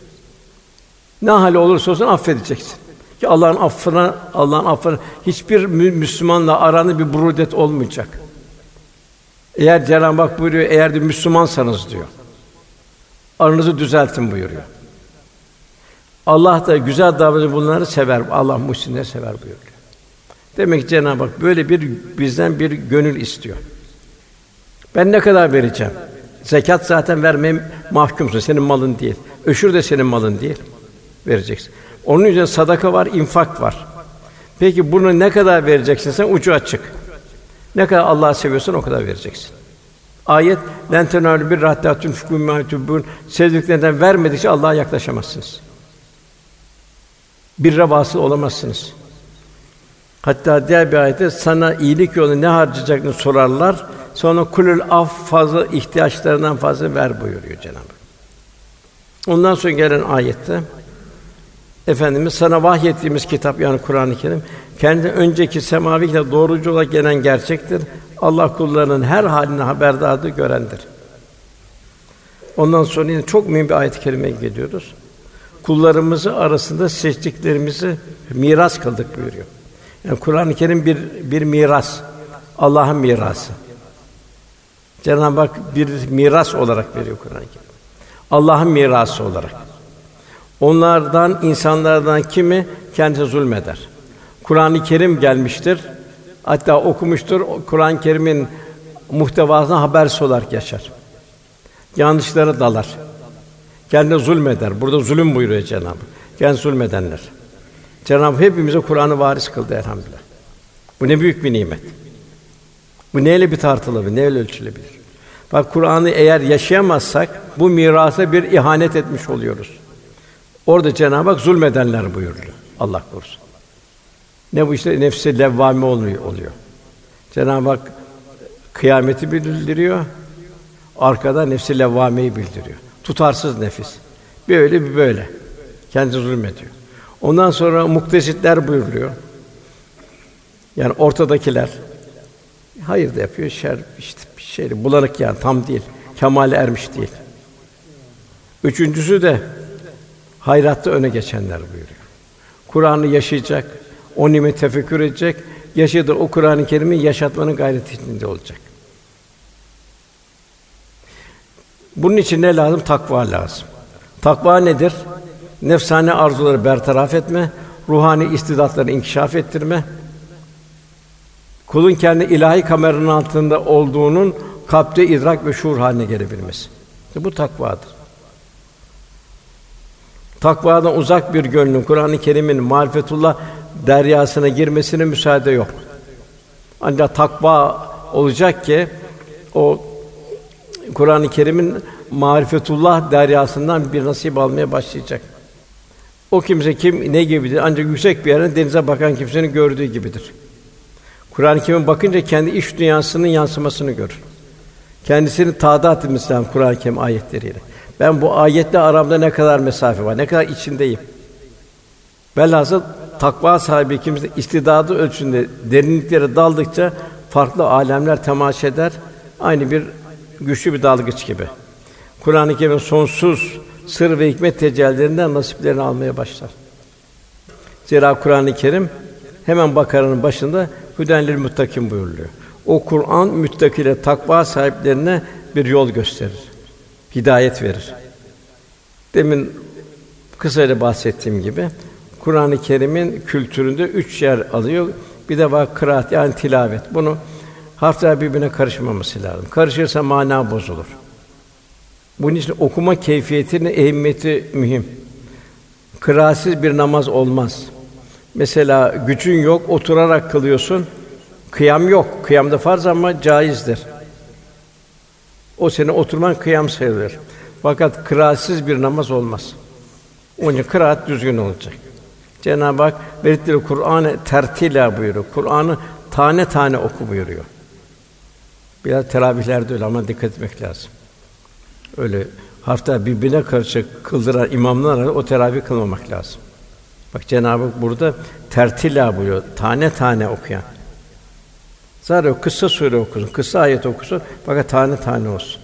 Ne hali olursa olsun affedeceksin. Ki Allah'ın affına, Allah'ın affına hiçbir Müslümanla aranda bir burudet olmayacak. Eğer Cenab-ı Hak buyuruyor, eğer de Müslümansanız diyor. Aranızı düzeltin buyuruyor. Allah da güzel davranıcı bunları sever. Allah muhsinleri sever buyuruyor. Demek ki Cenab-ı Hak böyle bir bizden bir gönül istiyor. Ben ne kadar vereceğim? Zekat zaten vermeye mahkumsun. Senin malın değil. Öşür de senin malın değil. Vereceksin. Onun üzerine sadaka var, infak var. Peki bunu ne kadar vereceksin sen? Ucu açık. Ne kadar Allah'ı seviyorsan o kadar vereceksin. Ayet "Len tenâlu bir rahattatun fukû mâtubûn" sevdiklerinden vermedikçe Allah'a yaklaşamazsınız. Bir vasıl olamazsınız. Hatta diğer bir ayette sana iyilik yolu ne harcayacaksın sorarlar. Sonra kulül af fazla ihtiyaçlarından fazla ver buyuruyor Cenab-ı Hak. Ondan sonra gelen ayette Efendimiz sana vahyettiğimiz kitap yani Kur'an-ı Kerim kendi önceki semavi kitap doğrucu olarak gelen gerçektir. Allah kullarının her halini haberdardır, görendir. Ondan sonra yine çok mühim bir ayet-i kerimeye geliyoruz. Kullarımızı arasında seçtiklerimizi miras kıldık buyuruyor. Yani Kur'an-ı Kerim bir bir miras. Allah'ın mirası. Cenab-ı Hak bir miras olarak veriyor Kur'an-ı Kerim. Allah'ın mirası olarak. Onlardan insanlardan kimi kendisi zulmeder. Kur'an-ı Kerim gelmiştir. Hatta okumuştur. Kur'an-ı Kerim'in muhtevasına habersiz olarak yaşar. Yanlışlara dalar. Kendine zulmeder. Burada zulüm buyuruyor Cenab-ı Hak. Kendi zulmedenler. Cenab-ı Hak hepimize Kur'an'ı varis kıldı elhamdülillah. Bu ne büyük bir nimet. Bu neyle bir tartılabilir, neyle ölçülebilir? Bak Kur'an'ı eğer yaşayamazsak bu mirasa bir ihanet etmiş oluyoruz. Orada Cenab-ı Hak zulmedenler buyuruyor. Allah korusun. Ne bu işte nefsi levvame oluyor oluyor. Cenab-ı Hak kıyameti bildiriyor. Arkada nefsi levvameyi bildiriyor. Tutarsız nefis. Bir öyle bir böyle. Kendi zulmediyor. Ondan sonra muktesitler buyuruluyor. Yani ortadakiler hayır da yapıyor, şer işte bir şey bulanık yani tam değil. Kemale ermiş değil. Üçüncüsü de hayratta öne geçenler buyuruyor. Kur'an'ı yaşayacak, o nimet tefekkür edecek, yaşadığı o Kur'an-ı Kerim'i yaşatmanın gayreti içinde olacak. Bunun için ne lazım? Takva lazım. Takva nedir? Nefsane arzuları bertaraf etme, ruhani istidatları inkişaf ettirme, kulun kendi ilahi kameranın altında olduğunun kalpte idrak ve şuur haline gelebilmesi. Bu takvadır. Takvadan uzak bir gönlün Kur'an-ı Kerim'in marifetullah deryasına girmesine müsaade yok. Ancak takva olacak ki o Kur'an-ı Kerim'in marifetullah deryasından bir nasip almaya başlayacak. O kimse kim ne gibidir? Ancak yüksek bir yerden denize bakan kimsenin gördüğü gibidir. Kur'an-ı Kerim'e bakınca kendi iş dünyasının yansımasını görür. Kendisini tadat lazım Kur'an-ı Kerim ayetleriyle. Ben bu ayetle aramda ne kadar mesafe var, ne kadar içindeyim. Velhasıl takva sahibi kimse istidadı ölçünde derinliklere daldıkça farklı alemler temaşa eder. Aynı bir güçlü bir dalgıç gibi. Kur'an-ı Kerim'in sonsuz sır ve hikmet tecellilerinden nasiplerini almaya başlar. Zira Kur'an-ı Kerim hemen Bakara'nın başında Hüdenlil muttakin buyuruluyor. O Kur'an müttakile takva sahiplerine bir yol gösterir. Hidayet verir. Demin kısaca bahsettiğim gibi Kur'an-ı Kerim'in kültüründe üç yer alıyor. Bir de var kıraat yani tilavet. Bunu harfler birbirine karışmaması lazım. Karışırsa mana bozulur. Bunun için okuma keyfiyetinin ehemmiyeti mühim. Kıraatsiz bir namaz olmaz. Mesela gücün yok, oturarak kılıyorsun. Kıyam yok. Kıyam da farz ama caizdir. O senin oturman kıyam sayılır. Fakat kıraatsiz bir namaz olmaz. Onun için kıraat düzgün olacak. Cenab-ı Hak verittir Kur'an'ı tertila buyuruyor. Kur'an'ı tane tane oku buyuruyor. Biraz teravihlerde öyle ama dikkat etmek lazım. Öyle hafta birbirine karışık kıldıran imamlar o teravih kılmamak lazım. Bak Cenab-ı Hak burada tertila buyuruyor. Tane tane okuyan. Zaten kısa sure okusun, kısa ayet okusun fakat tane tane olsun.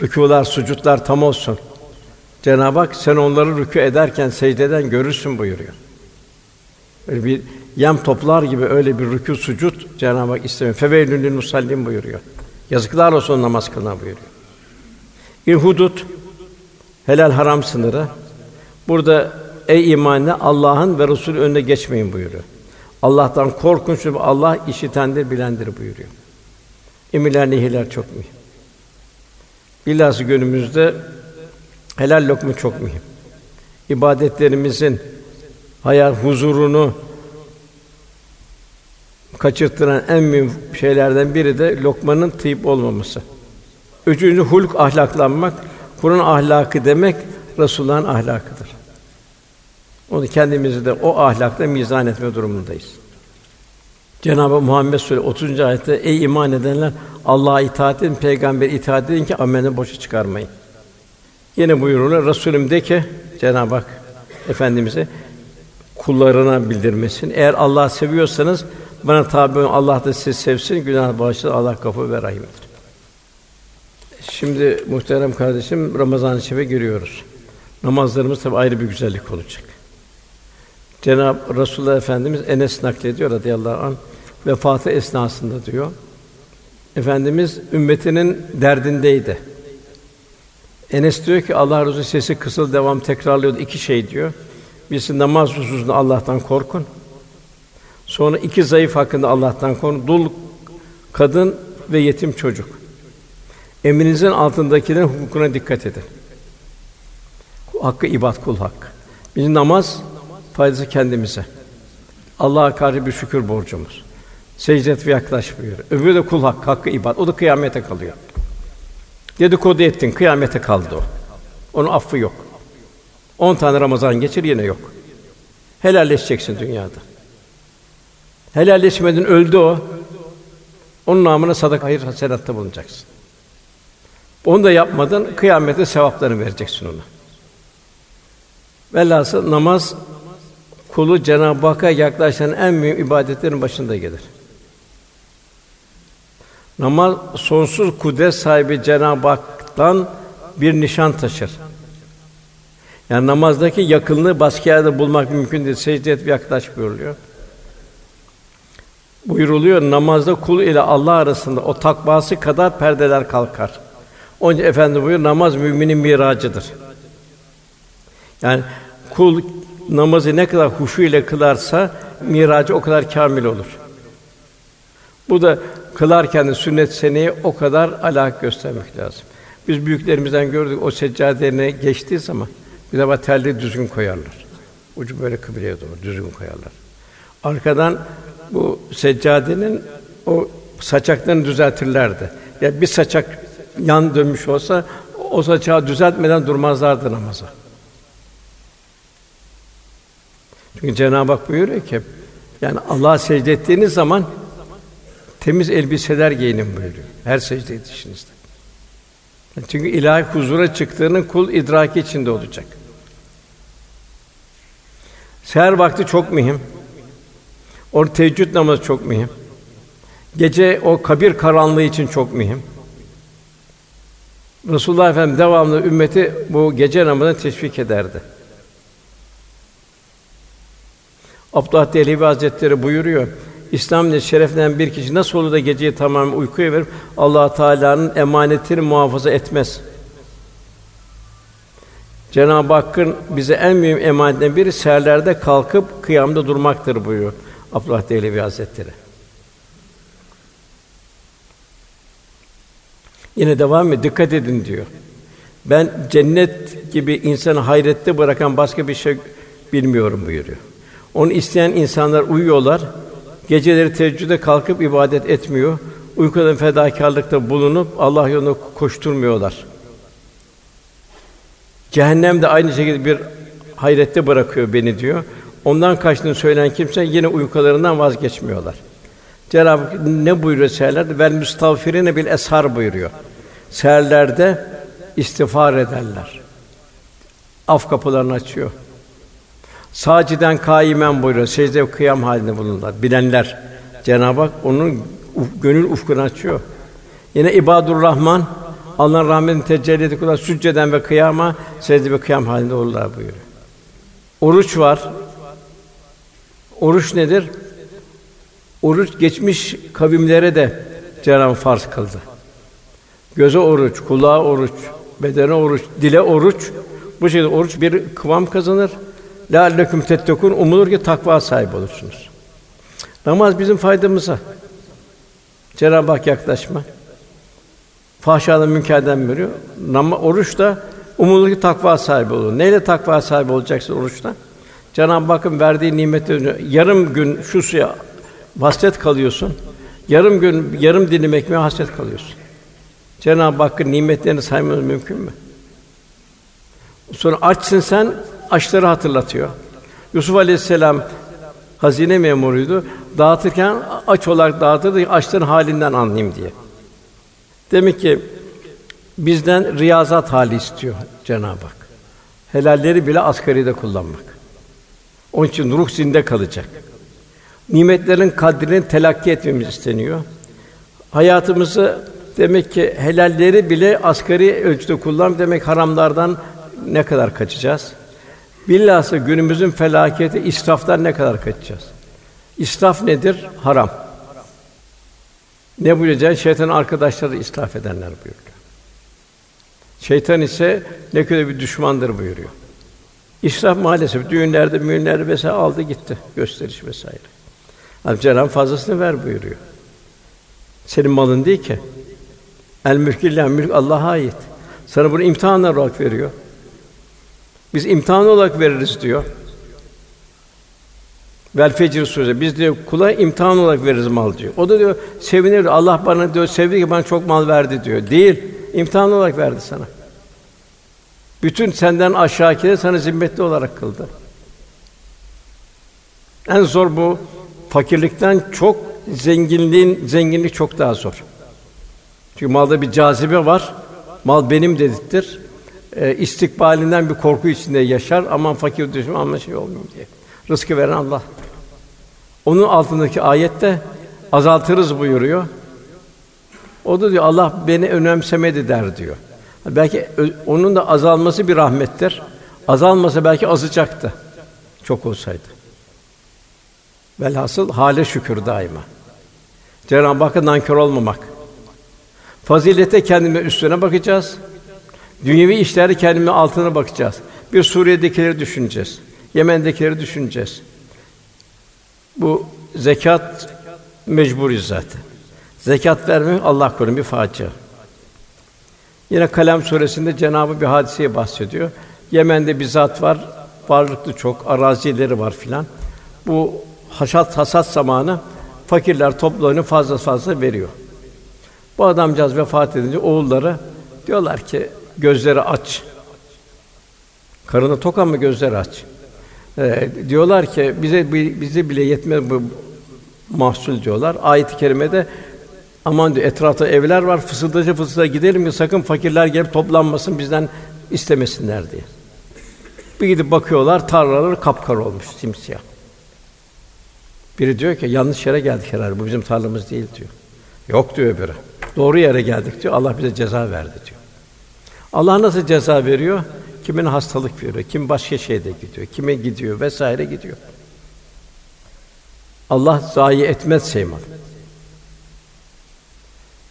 Rükûlar, sucutlar tam olsun. Cenab-ı Hak sen onları rükû ederken secdeden görürsün buyuruyor. Böyle bir yem toplar gibi öyle bir rükû sucud Cenab-ı Hak istemiyor. Feveylül musallin buyuruyor. Yazıklar olsun namaz kılana buyuruyor. İl hudut helal haram sınırı. Burada ey imanlı Allah'ın ve Resul önüne geçmeyin buyuruyor. Allah'tan korkun çünkü Allah işitendir, bilendir buyuruyor. Emirler nehirler çok mühim. Bilhassa günümüzde helal lokma çok mühim. İbadetlerimizin hayal huzurunu kaçırtıran en mühim şeylerden biri de lokmanın tıyıp olmaması. Üçüncü hulk ahlaklanmak. Kur'an ahlakı demek Resulullah'ın ahlakıdır. Onu kendimizi de o ahlakla mizan etme durumundayız. Cenab-ı Muhammed Sûre 30. ayette ey iman edenler Allah'a itaat edin, peygamber itaat edin ki amelini boşa çıkarmayın. Yine buyurulur Resulüm de ki Cenab-ı Hak efendimize kullarına bildirmesin. Eğer Allah seviyorsanız bana tabi olun. Allah da sizi sevsin. Günah bağışlar. Allah kapı ve rahimdir. Şimdi muhterem kardeşim Ramazan-ı Şerif'e giriyoruz. Namazlarımız tabi ayrı bir güzellik olacak. Cenab Resulullah Efendimiz Enes naklediyor radıyallahu anh vefatı esnasında diyor. Efendimiz ümmetinin derdindeydi. Enes diyor ki Allah Resulü sesi kısıl devam tekrarlıyordu iki şey diyor. Birisi namaz hususunda Allah'tan korkun. Sonra iki zayıf hakkında Allah'tan korkun. Dul kadın ve yetim çocuk. Emrinizin altındakilerin hukukuna dikkat edin. Hakkı ibad kul hak. Bizim namaz faydası kendimize. Allah'a karşı bir şükür borcumuz. Secdet ve yaklaş buyuruyor. Öbürü de kul hak, hakkı ibad. O da kıyamete kalıyor. Dedikodu ettin, kıyamete kaldı o. Onun affı yok. On tane Ramazan geçir yine yok. Helalleşeceksin dünyada. Helalleşmedin öldü o. Onun namına sadaka hayır hasenatta bulunacaksın. Onu da yapmadın, kıyamete sevaplarını vereceksin ona. Velhasıl namaz kulu Cenab-ı Hakk'a yaklaşan en mühim ibadetlerin başında gelir. Namaz sonsuz kudret sahibi Cenab-ı Hak'tan bir nişan taşır. Yani namazdaki yakınlığı başka yerde bulmak mümkün değil. Secde et yaklaş buyuruluyor. Buyuruluyor namazda kul ile Allah arasında o takvası kadar perdeler kalkar. Onun için efendi buyuruyor namaz müminin miracıdır. Yani kul namazı ne kadar huşu ile kılarsa miracı o kadar kamil olur. Bu da kılarken de sünnet seneye o kadar alak göstermek lazım. Biz büyüklerimizden gördük o seccadelerine geçtiği zaman bir defa terli düzgün koyarlar. Ucu böyle kıbleye doğru düzgün koyarlar. Arkadan bu seccadenin o saçaklarını düzeltirlerdi. Ya yani bir saçak yan dönmüş olsa o saçağı düzeltmeden durmazlardı namaza. Çünkü Cenab-ı Hak buyuruyor ki yani Allah'a secde ettiğiniz zaman temiz elbiseler giyinin buyuruyor. Her secde edişinizde. Çünkü ilahi huzura çıktığının kul idraki içinde olacak. Seher vakti çok mühim. Or teheccüd namazı çok mühim. Gece o kabir karanlığı için çok mühim. Resulullah Efendimiz devamlı ümmeti bu gece namazına teşvik ederdi. Abdullah Dehlevi Hazretleri buyuruyor. İslam ile şereflenen bir kişi nasıl olur da geceyi tamamen uykuya verip Allah Teala'nın emanetini muhafaza etmez? Cenab-ı Hakk'ın bize en mühim emanetlerinden biri seherlerde kalkıp kıyamda durmaktır buyuruyor Abdullah Dehlevi Hazretleri. Yine devam ediyor. Dikkat edin diyor. Ben cennet gibi insanı hayrette bırakan başka bir şey bilmiyorum buyuruyor. Onu isteyen insanlar uyuyorlar. Geceleri teheccüde kalkıp ibadet etmiyor. Uykudan fedakarlıkta bulunup Allah yolunda koşturmuyorlar. Cehennem de aynı şekilde bir hayrette bırakıyor beni diyor. Ondan kaçtığını söyleyen kimse yine uykularından vazgeçmiyorlar. Cenab-ı ne buyuruyor seherlerde? Vel müstağfirine bil eshar buyuruyor. Seherlerde istiğfar ederler. Af kapılarını açıyor. Saciden kaimen buyuruyor. Secde ve kıyam halinde bulunurlar. Bilenler. Cenab-ı Hak onun uf, gönül ufkunu açıyor. Yine ibadur Rahman Allah'ın rahmetini tecelli edip kadar sücceden ve kıyama secde ve kıyam halinde olurlar buyuruyor. Oruç var. Oruç nedir? Oruç geçmiş kavimlere de Cenab-ı farz kıldı. Göze oruç, kulağa oruç, bedene oruç, dile oruç. Bu şekilde oruç bir kıvam kazanır. Leküm tettekun umulur ki takva sahibi olursunuz. Namaz bizim faydamıza. Cenab-ı Hak yaklaşma. Fahşadan münkerden veriyor. Nama, oruç da umulur ki takva sahibi olur. Neyle takva sahibi olacaksın oruçta? Cenab-ı Hakk'ın verdiği nimetleri yarım gün şu suya hasret kalıyorsun. Yarım gün yarım dilim ekmeğe hasret kalıyorsun. Cenab-ı Hakk'ın nimetlerini saymamız mümkün mü? Sonra açsın sen, açları hatırlatıyor. Yusuf Aleyhisselam hazine memuruydu. Dağıtırken aç olarak dağıtırdı, açların halinden anlayayım diye. Demek ki bizden riyazat hali istiyor Cenab-ı Hak. Helalleri bile asgaride kullanmak. Onun için ruh zinde kalacak. Nimetlerin kadrini telakki etmemiz isteniyor. Hayatımızı demek ki helalleri bile asgari ölçüde kullan demek haramlardan ne kadar kaçacağız? Bilhassa günümüzün felaketi israftan ne kadar kaçacağız? İsraf nedir? Haram. Ne buyuruyor? Şeytan arkadaşları israf edenler buyuruyor. Şeytan ise ne kadar bir düşmandır buyuruyor. İsraf maalesef düğünlerde, müğünlerde vesaire aldı gitti gösteriş vesaire. Abi Cenab-ı fazlasını ver buyuruyor. Senin malın değil ki. El mülkü mülk Allah'a ait. Sana bunu imtihan olarak veriyor. Biz imtihan olarak veririz diyor. Vel fecr suresi. Biz diyor kula imtihan olarak veririz mal diyor. O da diyor sevinir. Allah bana diyor sevdi ki bana çok mal verdi diyor. Değil. imtihan olarak verdi sana. Bütün senden aşağıkileri sana zimmetli olarak kıldı. En zor bu fakirlikten çok zenginliğin zenginlik çok daha zor. Çünkü malda bir cazibe var. Mal benim dedirtir. E, istikbalinden bir korku içinde yaşar. Aman fakir düşün, aman şey olmayayım diye. Rızkı veren Allah. Onun altındaki ayette azaltırız buyuruyor. O da diyor Allah beni önemsemedi der diyor. Belki onun da azalması bir rahmettir. Azalmasa belki azacaktı. Çok olsaydı. Velhasıl hale şükür daima. Cenab-ı Hakk'a nankör olmamak. Fazilete kendime üstüne bakacağız. Dünyevi işlerde kendime altına bakacağız. Bir Suriye'dekileri düşüneceğiz. Yemen'dekileri düşüneceğiz. Bu zekat mecburuz zaten. Zekat vermek Allah korusun bir facia. Yine Kalem suresinde Cenabı bir hadiseye bahsediyor. Yemen'de bir zat var, varlıklı çok, arazileri var filan. Bu haşat hasat zamanı fakirler toplarını fazla fazla veriyor. Bu adamcağız vefat edince oğulları diyorlar ki gözleri aç. Karını tok ama gözleri aç. Ee, diyorlar ki bize bize bile yetmez bu mahsul diyorlar. Ayet-i kerimede aman diyor etrafta evler var fısıldaca fısıldaca gidelim ki sakın fakirler gelip toplanmasın bizden istemesinler diye. Bir gidip bakıyorlar tarlalar kapkara olmuş simsiyah. Biri diyor ki yanlış yere geldik herhalde bu bizim tarlamız değil diyor. Yok diyor öbürü. Doğru yere geldik diyor. Allah bize ceza verdi diyor. Allah nasıl ceza veriyor? Kimin hastalık veriyor, kim başka şeyde gidiyor, kime gidiyor vesaire gidiyor. Allah zayi etmez Seyman.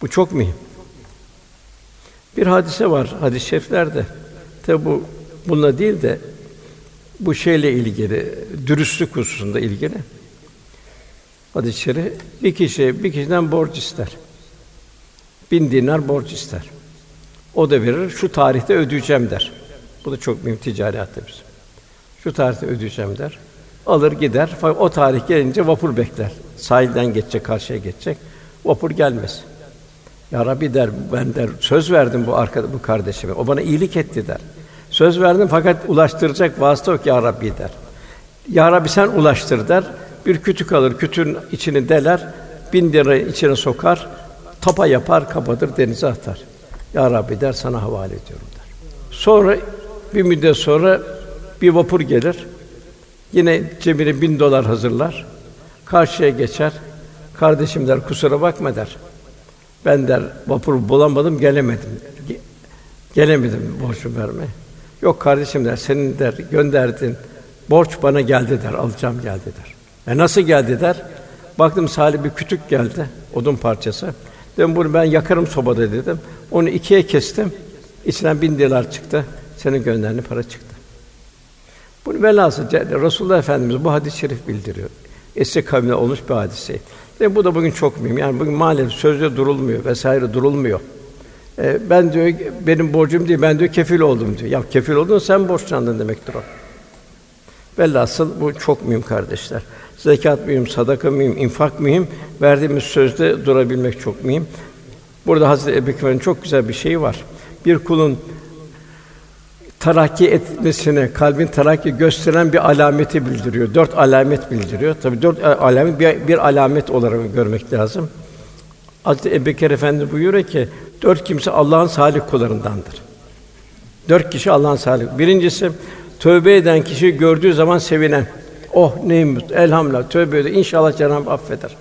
Bu çok mühim. Bir hadise var hadis-i şeriflerde. Tabi bu bununla değil de bu şeyle ilgili, dürüstlük hususunda ilgili. Hadis-i şerif bir kişi bir kişiden borç ister. Bin dinar borç ister. O da verir, şu tarihte ödeyeceğim der. Bu da çok mühim ticari bizim. Şu tarihte ödeyeceğim der. Alır gider. O tarih gelince vapur bekler. Sahilden geçecek, karşıya geçecek. Vapur gelmez. Ya Rabbi der, ben der söz verdim bu arkada bu kardeşime. O bana iyilik etti der. Söz verdim fakat ulaştıracak vasıta yok ya Rabbi der. Ya Rabbi sen ulaştır der. Bir kütük alır, kütüğün içini deler, bin lira içine sokar, tapa yapar, kapatır, denize atar. Ya Rabbi der, sana havale ediyorum der. Sonra bir müddet sonra bir vapur gelir. Yine cebine bin dolar hazırlar. Karşıya geçer. Kardeşim der, kusura bakma der. Ben der, vapur bulamadım, gelemedim. Ge- gelemedim borcu vermeye. Yok kardeşim der, senin der, gönderdin. Borç bana geldi der, alacağım geldi der. E nasıl geldi der. Baktım Salih bir kütük geldi, odun parçası. Dedim bunu ben yakarım sobada dedim. Onu ikiye kestim. İçinden bin dinar çıktı. Senin gönderdiğin para çıktı. Bunu velhasıl Resulullah Efendimiz bu hadis-i şerif bildiriyor. Eski kavimde olmuş bir hadise. Ve bu da bugün çok mühim. Yani bugün maalesef sözde durulmuyor vesaire durulmuyor. Ee, ben diyor benim borcum değil, ben diyor kefil oldum diyor. Ya kefil oldun sen borçlandın demektir o. Velhasıl bu çok mühim kardeşler. Zekat mühim, sadaka mühim, infak mühim. Verdiğimiz sözde durabilmek çok mühim. Burada Hazreti Ebubekir'in çok güzel bir şeyi var. Bir kulun terakki etmesine, kalbin terakki gösteren bir alameti bildiriyor. Dört alamet bildiriyor. Tabii dört alamet bir, bir alamet olarak görmek lazım. Hazreti Ebubekir Efendi buyuruyor ki dört kimse Allah'ın salih kullarındandır. Dört kişi Allah'ın salih. Birincisi tövbe eden kişi gördüğü zaman sevinen. Oh neyim elhamdülillah tövbe ediyor. İnşallah Cenab-ı affeder.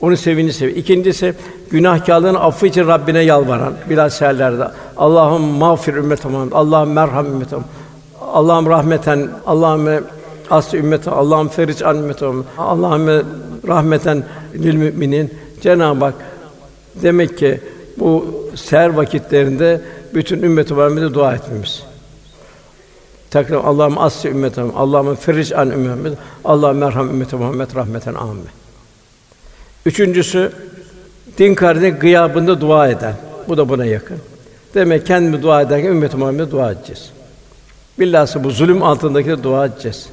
Onu sevini sev. İkincisi günahkârlığın affı için Rabbine yalvaran biraz seherlerde. Allah'ım mağfir ümmetime. Allah'ım merham ümmetime. Allah'ım rahmeten, Allah'ım aslı ümmete, Allah'ım feric an ümmetime. Allah'ım rahmeten lil müminin. Cenab-ı Hak demek ki bu seher vakitlerinde bütün ümmet-i dua etmemiz. Tekrar Allah'ım asli ümmetim, Allah'ım feric an ümmetim, Allah merham ümmeti Muhammed rahmeten amme. Üçüncüsü din kardeşinin gıyabında dua eden. Bu da buna yakın. Demek kendimi dua ederken ümmeti Muhammed'e dua edeceğiz. Billahsı bu zulüm altındaki de dua edeceğiz.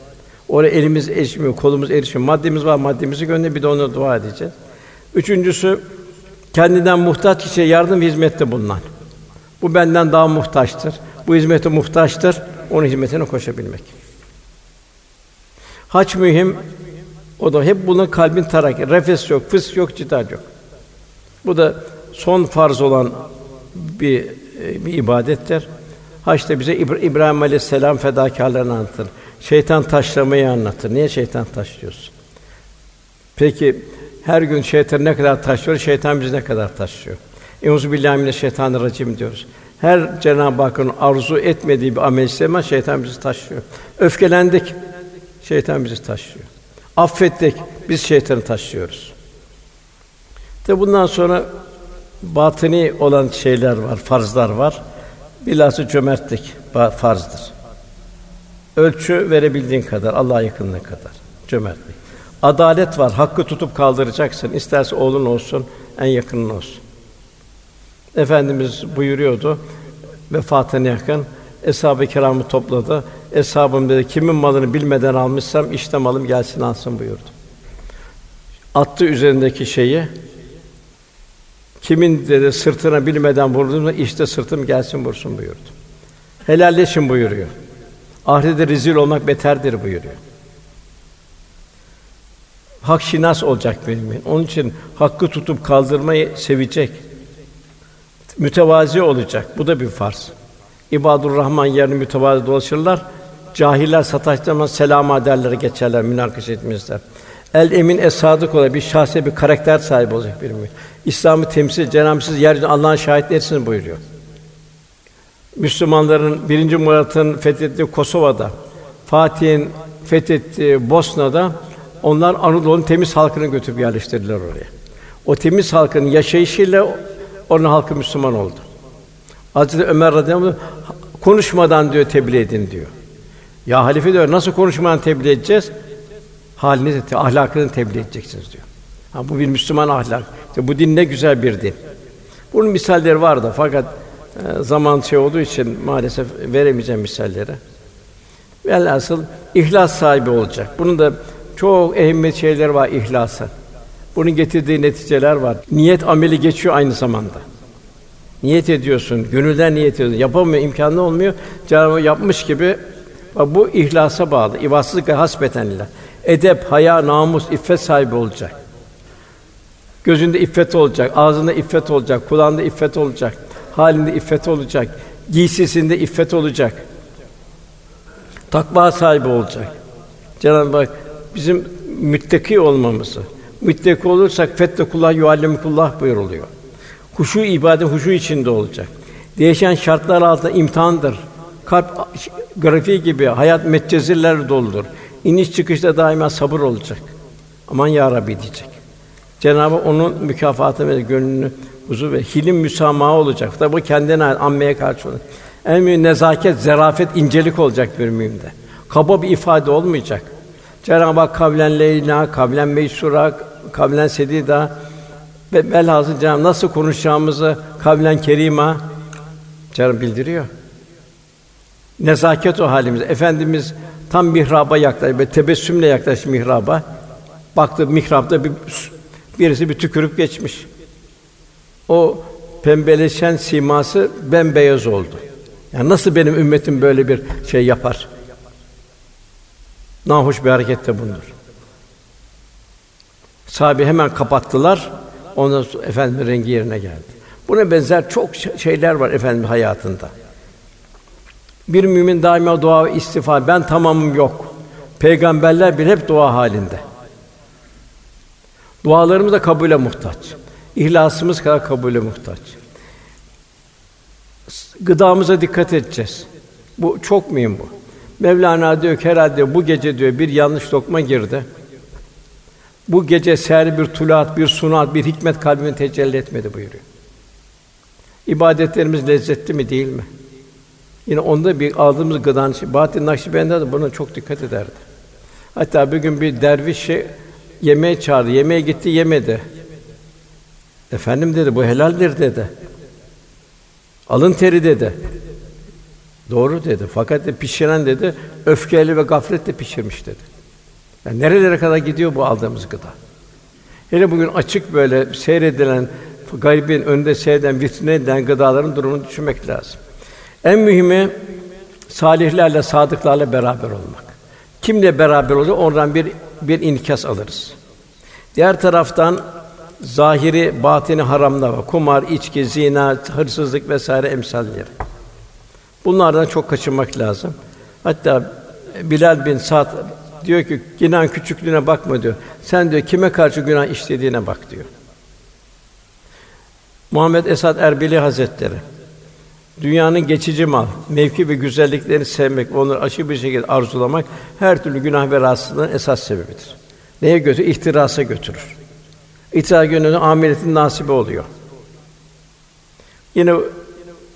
Oraya elimiz erişmiyor, kolumuz erişmiyor. Maddemiz var, maddemizi gönder bir de ona dua edeceğiz. Üçüncüsü kendinden muhtaç kişiye yardım ve hizmette bulunan. Bu benden daha muhtaçtır. Bu hizmete muhtaçtır. Onun hizmetine koşabilmek. Hac mühim. O da hep bunun kalbin tarak. Refes yok, fıs yok, citat yok. Bu da son farz olan bir e, bir ibadettir. Haçta bize İbra- İbrahim Aleyhisselam fedakarlığını anlatır. Şeytan taşlamayı anlatır. Niye şeytan taşlıyorsun? Peki her gün şeytan ne kadar taşlıyor, şeytan bizi ne kadar taşlıyor? Euzu billahi mineşşeytanirracim diyoruz. Her Cenab-ı Hakk'ın arzu etmediği bir amel işleme şeytan bizi taşlıyor. Öfkelendik, şeytan bizi taşlıyor. Affettik, biz şeytanı taşlıyoruz. De bundan sonra batıni olan şeyler var, farzlar var. Bilhassa cömertlik farzdır. Ölçü verebildiğin kadar, Allah'a yakınlığı kadar cömertlik. Adalet var, hakkı tutup kaldıracaksın. İsterse oğlun olsun, en yakının olsun. Efendimiz buyuruyordu vefatına yakın eshab-ı kiramı topladı. Eshabım dedi kimin malını bilmeden almışsam işte malım gelsin alsın buyurdu. Attı üzerindeki şeyi kimin dedi sırtına bilmeden vurdum işte sırtım gelsin vursun buyurdu. Helalleşin buyuruyor. Ahirette rezil olmak beterdir buyuruyor. Hak şinas olacak mümin. Onun için hakkı tutup kaldırmayı sevecek. Mütevazi olacak. Bu da bir farz. İbadur Rahman yerine mütevazi dolaşırlar. Cahiller sataştırmaz selam ederler geçerler münakaşa etmezler. El emin es sadık olan bir şahsi bir karakter sahibi olacak bir mümin. İslam'ı temsil Cenab-ı siz yeryüzünde Allah'ın şahitlersiniz buyuruyor. Müslümanların birinci Murat'ın fethettiği Kosova'da, Fatih'in fethettiği Bosna'da onlar Anadolu'nun temiz halkını götürüp yerleştirdiler oraya. O temiz halkın yaşayışıyla onun halkı Müslüman oldu. Hazreti Ömer radıyallahu anh konuşmadan diyor tebliğ edin diyor. Ya halife diyor nasıl konuşmadan tebliğ edeceğiz? Halinizi, ahlakını tebliğ edeceksiniz diyor. Ha, bu bir Müslüman ahlak. İşte bu din ne güzel bir din. Bunun misalleri var da fakat e, zaman şey olduğu için maalesef veremeyeceğim misalleri. Velhasıl ihlas sahibi olacak. Bunun da çok ehemmiyet şeyler var ihlasın. Bunun getirdiği neticeler var. Niyet ameli geçiyor aynı zamanda. Niyet ediyorsun, gönülden niyet ediyorsun. Yapamıyor, imkanı olmuyor. Cenab-ı yapmış gibi bu ihlasa bağlı. İbadsızlık hasbeten ile. Edep, haya, namus, iffet sahibi olacak. Gözünde iffet olacak, ağzında iffet olacak, kulağında iffet olacak, halinde iffet olacak, giysisinde iffet olacak. Takva sahibi olacak. Cenab-ı Hak bizim müttaki olmamızı, müttaki olursak fettekullah yuallimukullah buyuruluyor. Huşu ibadet huşu içinde olacak. Değişen şartlar altında imtihandır. Kalp grafiği gibi hayat metcezirler doludur. İniş çıkışta daima sabır olacak. Aman ya Rabbi diyecek. Cenabı onun mükafatı ve gönlünü huzur ve hilim müsamaha olacak. Tabi bu kendine ammeye karşı olacak. En büyük nezaket, zerafet, incelik olacak bir mühimde. Kaba bir ifade olmayacak. Cenab-ı Hak kavlen leyla, kavlen meysura, kavlen sedida ve belhasıl Cenab-ı nasıl konuşacağımızı kavlen kerima Cenab-ı bildiriyor. Nezaket o halimiz. Efendimiz tam mihraba yaklaştı ve tebessümle yaklaştı mihraba. Baktı mihrapta bir birisi bir tükürüp geçmiş. O pembeleşen siması bembeyaz oldu. Yani nasıl benim ümmetim böyle bir şey yapar? Nahoş bir hareket de bundur. Sahabe hemen kapattılar. Ondan sonra efendim rengi yerine geldi. Buna benzer çok şeyler var efendim hayatında. Bir mümin daima dua ve istiğfar. Ben tamamım yok. Peygamberler bir hep dua halinde. Dualarımız da kabule muhtaç. İhlasımız kadar kabule muhtaç. Gıdamıza dikkat edeceğiz. Bu çok mühim bu. Mevlana diyor ki herhalde bu gece diyor bir yanlış lokma girdi. Bu gece ser bir tulat, bir sunat, bir hikmet kalbime tecelli etmedi buyuruyor. İbadetlerimiz lezzetli mi değil mi? Yine onda bir aldığımız gıdanın Bahattin Nakşibendi de buna çok dikkat ederdi. Hatta bir gün bir dervişi yemeğe çağırdı. Yemeğe gitti, yemedi. Efendim dedi, bu helaldir dedi. Alın teri dedi. Doğru dedi. Fakat de pişiren dedi, öfkeyle ve gafletle pişirmiş dedi. Yani nerelere kadar gidiyor bu aldığımız gıda? Hele bugün açık böyle seyredilen, gaybin önünde seyreden, vitrine edilen gıdaların durumunu düşünmek lazım. En mühimi salihlerle, sadıklarla beraber olmak. Kimle beraber olacak? Oradan bir bir inikas alırız. Diğer taraftan zahiri, batini haramlar var. Kumar, içki, zina, hırsızlık vesaire emsalleri. Bunlardan çok kaçınmak lazım. Hatta Bilal bin Sa'd diyor ki günah küçüklüğüne bakma diyor. Sen diyor kime karşı günah işlediğine bak diyor. Muhammed Esad Erbili Hazretleri dünyanın geçici mal, mevki ve güzelliklerini sevmek, onları aşırı bir şekilde arzulamak her türlü günah ve rahatsızlığın esas sebebidir. Neye götürür? İhtirasa götürür. İtiraz gönlünün ameliyetin nasibi oluyor. Yine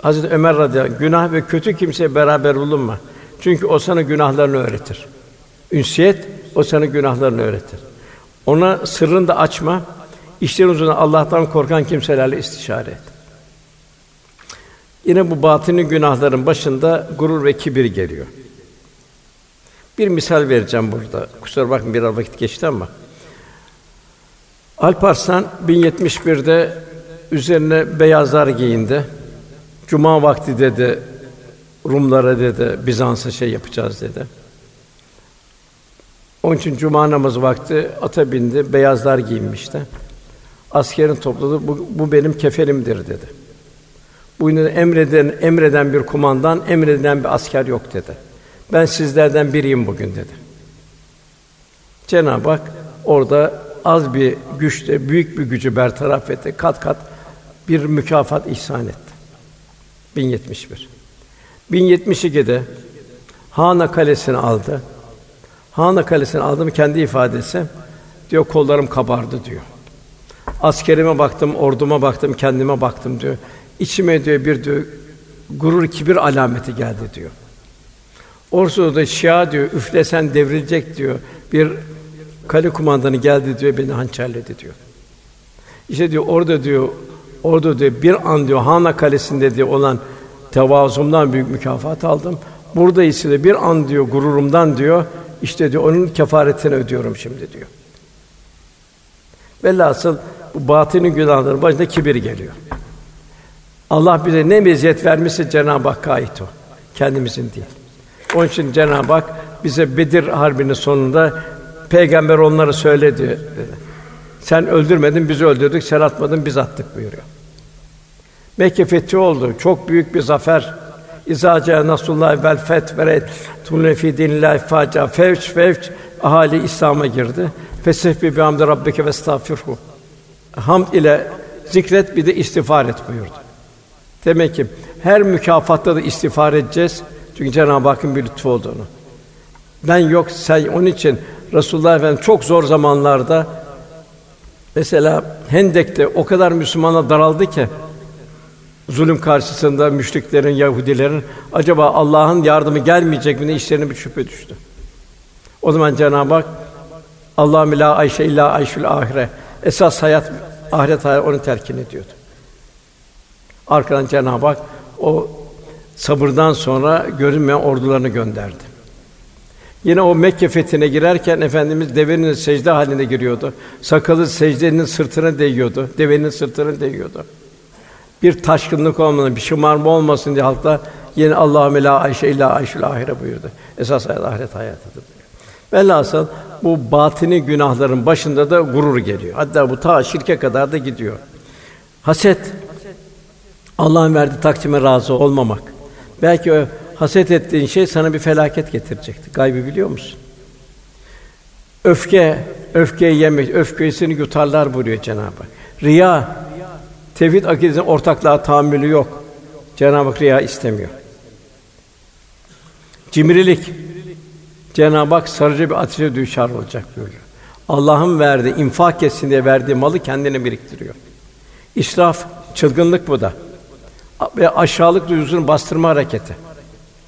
Hazreti Ömer radıyallahu günah ve kötü kimseye beraber bulunma. Çünkü o sana günahlarını öğretir. Ünsiyet o sana günahlarını öğretir. Ona sırrını da açma. İşlerin uzun Allah'tan korkan kimselerle istişare et. Yine bu batini günahların başında gurur ve kibir geliyor. Bir misal vereceğim burada. Kusura bakmayın biraz vakit geçti ama. Alparslan 1071'de üzerine beyazlar giyindi. Cuma vakti dedi Rumlara dedi Bizans'a şey yapacağız dedi. Onun için cuma namazı vakti ata bindi, beyazlar giyinmişti. Askerin topladı, bu, bu benim kefenimdir dedi. Bu emreden emreden bir kumandan, emreden bir asker yok dedi. Ben sizlerden biriyim bugün dedi. Cenab-ı Hak orada az bir güçle büyük bir gücü bertaraf etti. Kat kat bir mükafat ihsan etti. 1071. 1072'de Hana kalesini aldı. Hana kalesini aldım kendi ifadesi diyor kollarım kabardı diyor. Askerime baktım, orduma baktım, kendime baktım diyor. İçime diyor bir diyor gurur kibir alameti geldi diyor. Orada Şia diyor üflesen devrilecek diyor. Bir kale kumandanı geldi diyor beni hançerledi diyor. İşte diyor orada diyor orada diyor bir an diyor Hana kalesinde diyor olan tevazumdan büyük mükafat aldım. Burada ise de bir an diyor gururumdan diyor işte diyor onun kefaretini ödüyorum şimdi diyor. Velhasıl bu batini günahların başında kibir geliyor. Allah bize ne meziyet vermişse Cenab-ı Hakk'a ait o. Kendimizin değil. Onun için Cenab-ı Hak bize Bedir harbinin sonunda peygamber onları söyledi dedi. Sen öldürmedin, biz öldürdük, sen atmadın, biz attık buyuruyor. Mekke fethi oldu. Çok büyük bir zafer. İzaca Nasrullah vel feth ve tunne fi dinillahi faca fevç fevç ahali İslam'a girdi. Fesebbi bi hamdi rabbike ve estağfirhu. Hamd ile zikret bir de istiğfar et buyurdu. Demek ki her mükafatta da istiğfar edeceğiz. Çünkü Cenab-ı Hakk'ın bir lütfu olduğunu. Ben yok sen onun için Resulullah Efendimiz çok zor zamanlarda mesela Hendek'te o kadar Müslümana daraldı ki zulüm karşısında müşriklerin, Yahudilerin acaba Allah'ın yardımı gelmeyecek mi ne işlerine bir şüphe düştü. O zaman Cenab-ı Hak Allah la ayşe illa ayşül ahire. Esas hayat ahiret hayatı onu terkin ediyordu. Arkadan Cenab-ı Hak o sabırdan sonra görünmeyen ordularını gönderdi. Yine o Mekke fethine girerken efendimiz devenin secde halinde giriyordu. Sakalı secdenin sırtına değiyordu. Devenin sırtına değiyordu. Bir taşkınlık olmadan, bir şımarma olmasın diye halkta yine Allahümme la ayşe illa ayşul ahire buyurdu. Esas hayat ahiret hayatıdır. Velhasıl bu batini günahların başında da gurur geliyor. Hatta bu ta şirke kadar da gidiyor. Haset Allah'ın verdiği takdime razı olmamak. Belki o haset ettiğin şey sana bir felaket getirecekti. Gaybı biliyor musun? Öfke, öfkeyi yemek, öfkeyi seni yutarlar buyuruyor Cenab-ı Hak. Riya, tevhid akidesinin ortaklığa tahammülü yok. Cenab-ı Hak riya istemiyor. Cimrilik, Cenab-ı Hak sarıcı bir ateşe düşer olacak buyuruyor. Allah'ın verdiği, infak etsin diye verdiği malı kendine biriktiriyor. İsraf, çılgınlık bu da. Ve aşağılık duygusunun bastırma hareketi.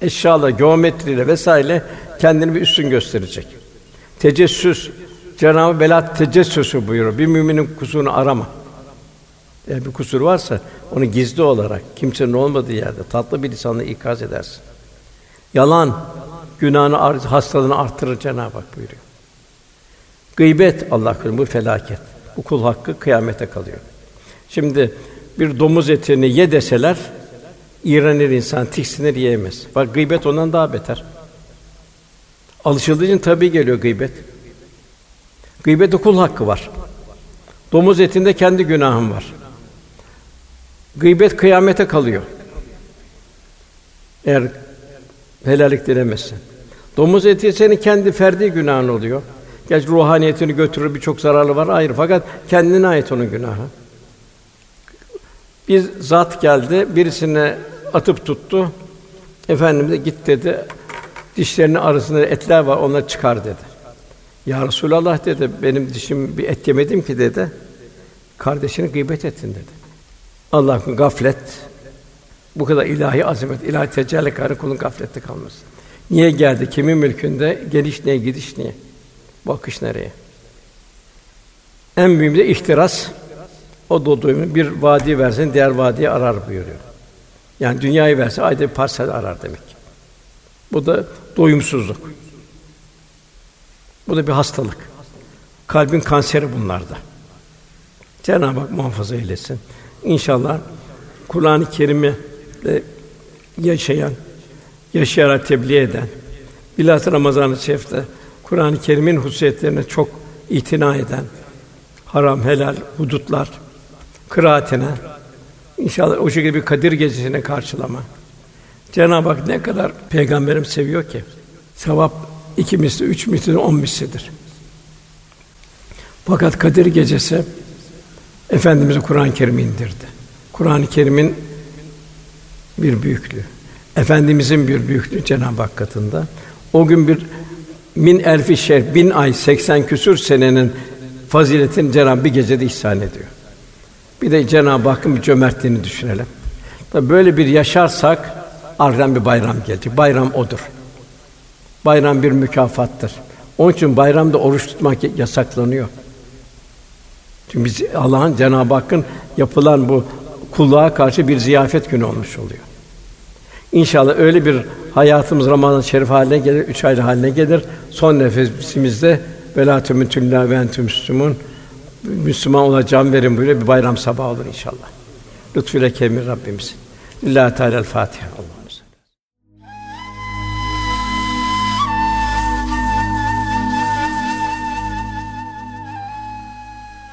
Eşyala, geometriyle vesaire kendini bir üstün gösterecek. Tecessüs, Cenab-ı Belat tecessüsü buyuruyor. Bir müminin kusurunu arama. Eğer bir kusur varsa onu gizli olarak kimsenin olmadığı yerde tatlı bir lisanla ikaz edersin. Yalan günahını hastalığını artırır Cenab-ı Hak buyuruyor. Gıybet Allah korusun bu felaket. Bu kul hakkı kıyamete kalıyor. Şimdi bir domuz etini ye deseler iğrenir insan, tiksinir yiyemez. Bak gıybet ondan daha beter. Alışıldığı için tabii geliyor gıybet. Gıybette kul hakkı var. Domuz etinde kendi günahın var. Gıybet kıyamete kalıyor. Eğer helallik dilemezsen. Domuz eti senin kendi ferdi günahın oluyor. Gerçi ruhaniyetini götürür birçok zararlı var ayrı fakat kendine ait onun günahı. Bir zat geldi, birisine atıp tuttu. Efendimiz de git dedi. Dişlerinin arasında etler var, onları çıkar dedi. Ya Resulallah dedi, benim dişim bir et yemedim ki dedi. Kardeşini gıybet ettin dedi. Allah'ın gaflet, bu kadar ilahi azamet, ilahi tecelli karı kulun gaflette kalmasın. Niye geldi? Kimin mülkünde? Geliş niye, gidiş niye? Bu akış nereye? En büyük de ihtiras. O da bir vadi versin, diğer vadiyi arar buyuruyor. Yani dünyayı verse ayda bir parsel arar demek. Bu da doyumsuzluk. Bu da bir hastalık. Kalbin kanseri bunlarda. Cenab-ı Hak muhafaza eylesin. İnşallah Kur'an-ı Kerim'i yaşayan, yaşayarak tebliğ eden, bilhassa Ramazan-ı Şerif'te Kur'an-ı Kerim'in hususiyetlerine çok itina eden, haram, helal, hudutlar, kıraatine, inşallah o şekilde bir Kadir gecesine karşılama. Cenab-ı Hak ne kadar peygamberim seviyor ki, sevap iki misli, üç misli, on mislidir. Fakat Kadir Gecesi Efendimiz'e Kur'an-ı Kerim indirdi. Kur'an-ı Kerim'in bir büyüklüğü. Efendimizin bir büyüklüğü Cenab-ı Hak katında. O gün bir min elfi şer, bin ay, seksen küsür senenin faziletini Cenab-ı bir gecede ihsan ediyor. Bir de Cenab-ı Hakk'ın bir cömertliğini düşünelim. Tabii böyle bir yaşarsak ardından bir bayram gelecek. Bayram odur. Bayram bir mükafattır. Onun için bayramda oruç tutmak yasaklanıyor. Çünkü biz Allah'ın Cenab-ı Hakk'ın yapılan bu kulluğa karşı bir ziyafet günü olmuş oluyor. İnşallah öyle bir hayatımız Ramazan-ı Şerif haline gelir, üç aylı haline gelir. Son nefesimizde velâ tümütüllâ ve entüm müslümûn Müslüman olacağım verin böyle bir bayram sabahı olur inşallah. Lütfüyle kemir Rabbimiz. Lillahi Teala Fatiha.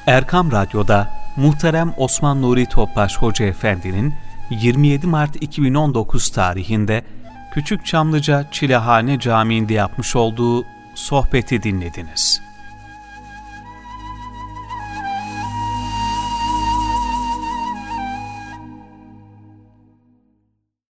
Erkam Radyo'da muhterem Osman Nuri Topbaş Hoca Efendi'nin 27 Mart 2019 tarihinde Küçük Çamlıca Çilehane Camii'nde yapmış olduğu sohbeti dinlediniz.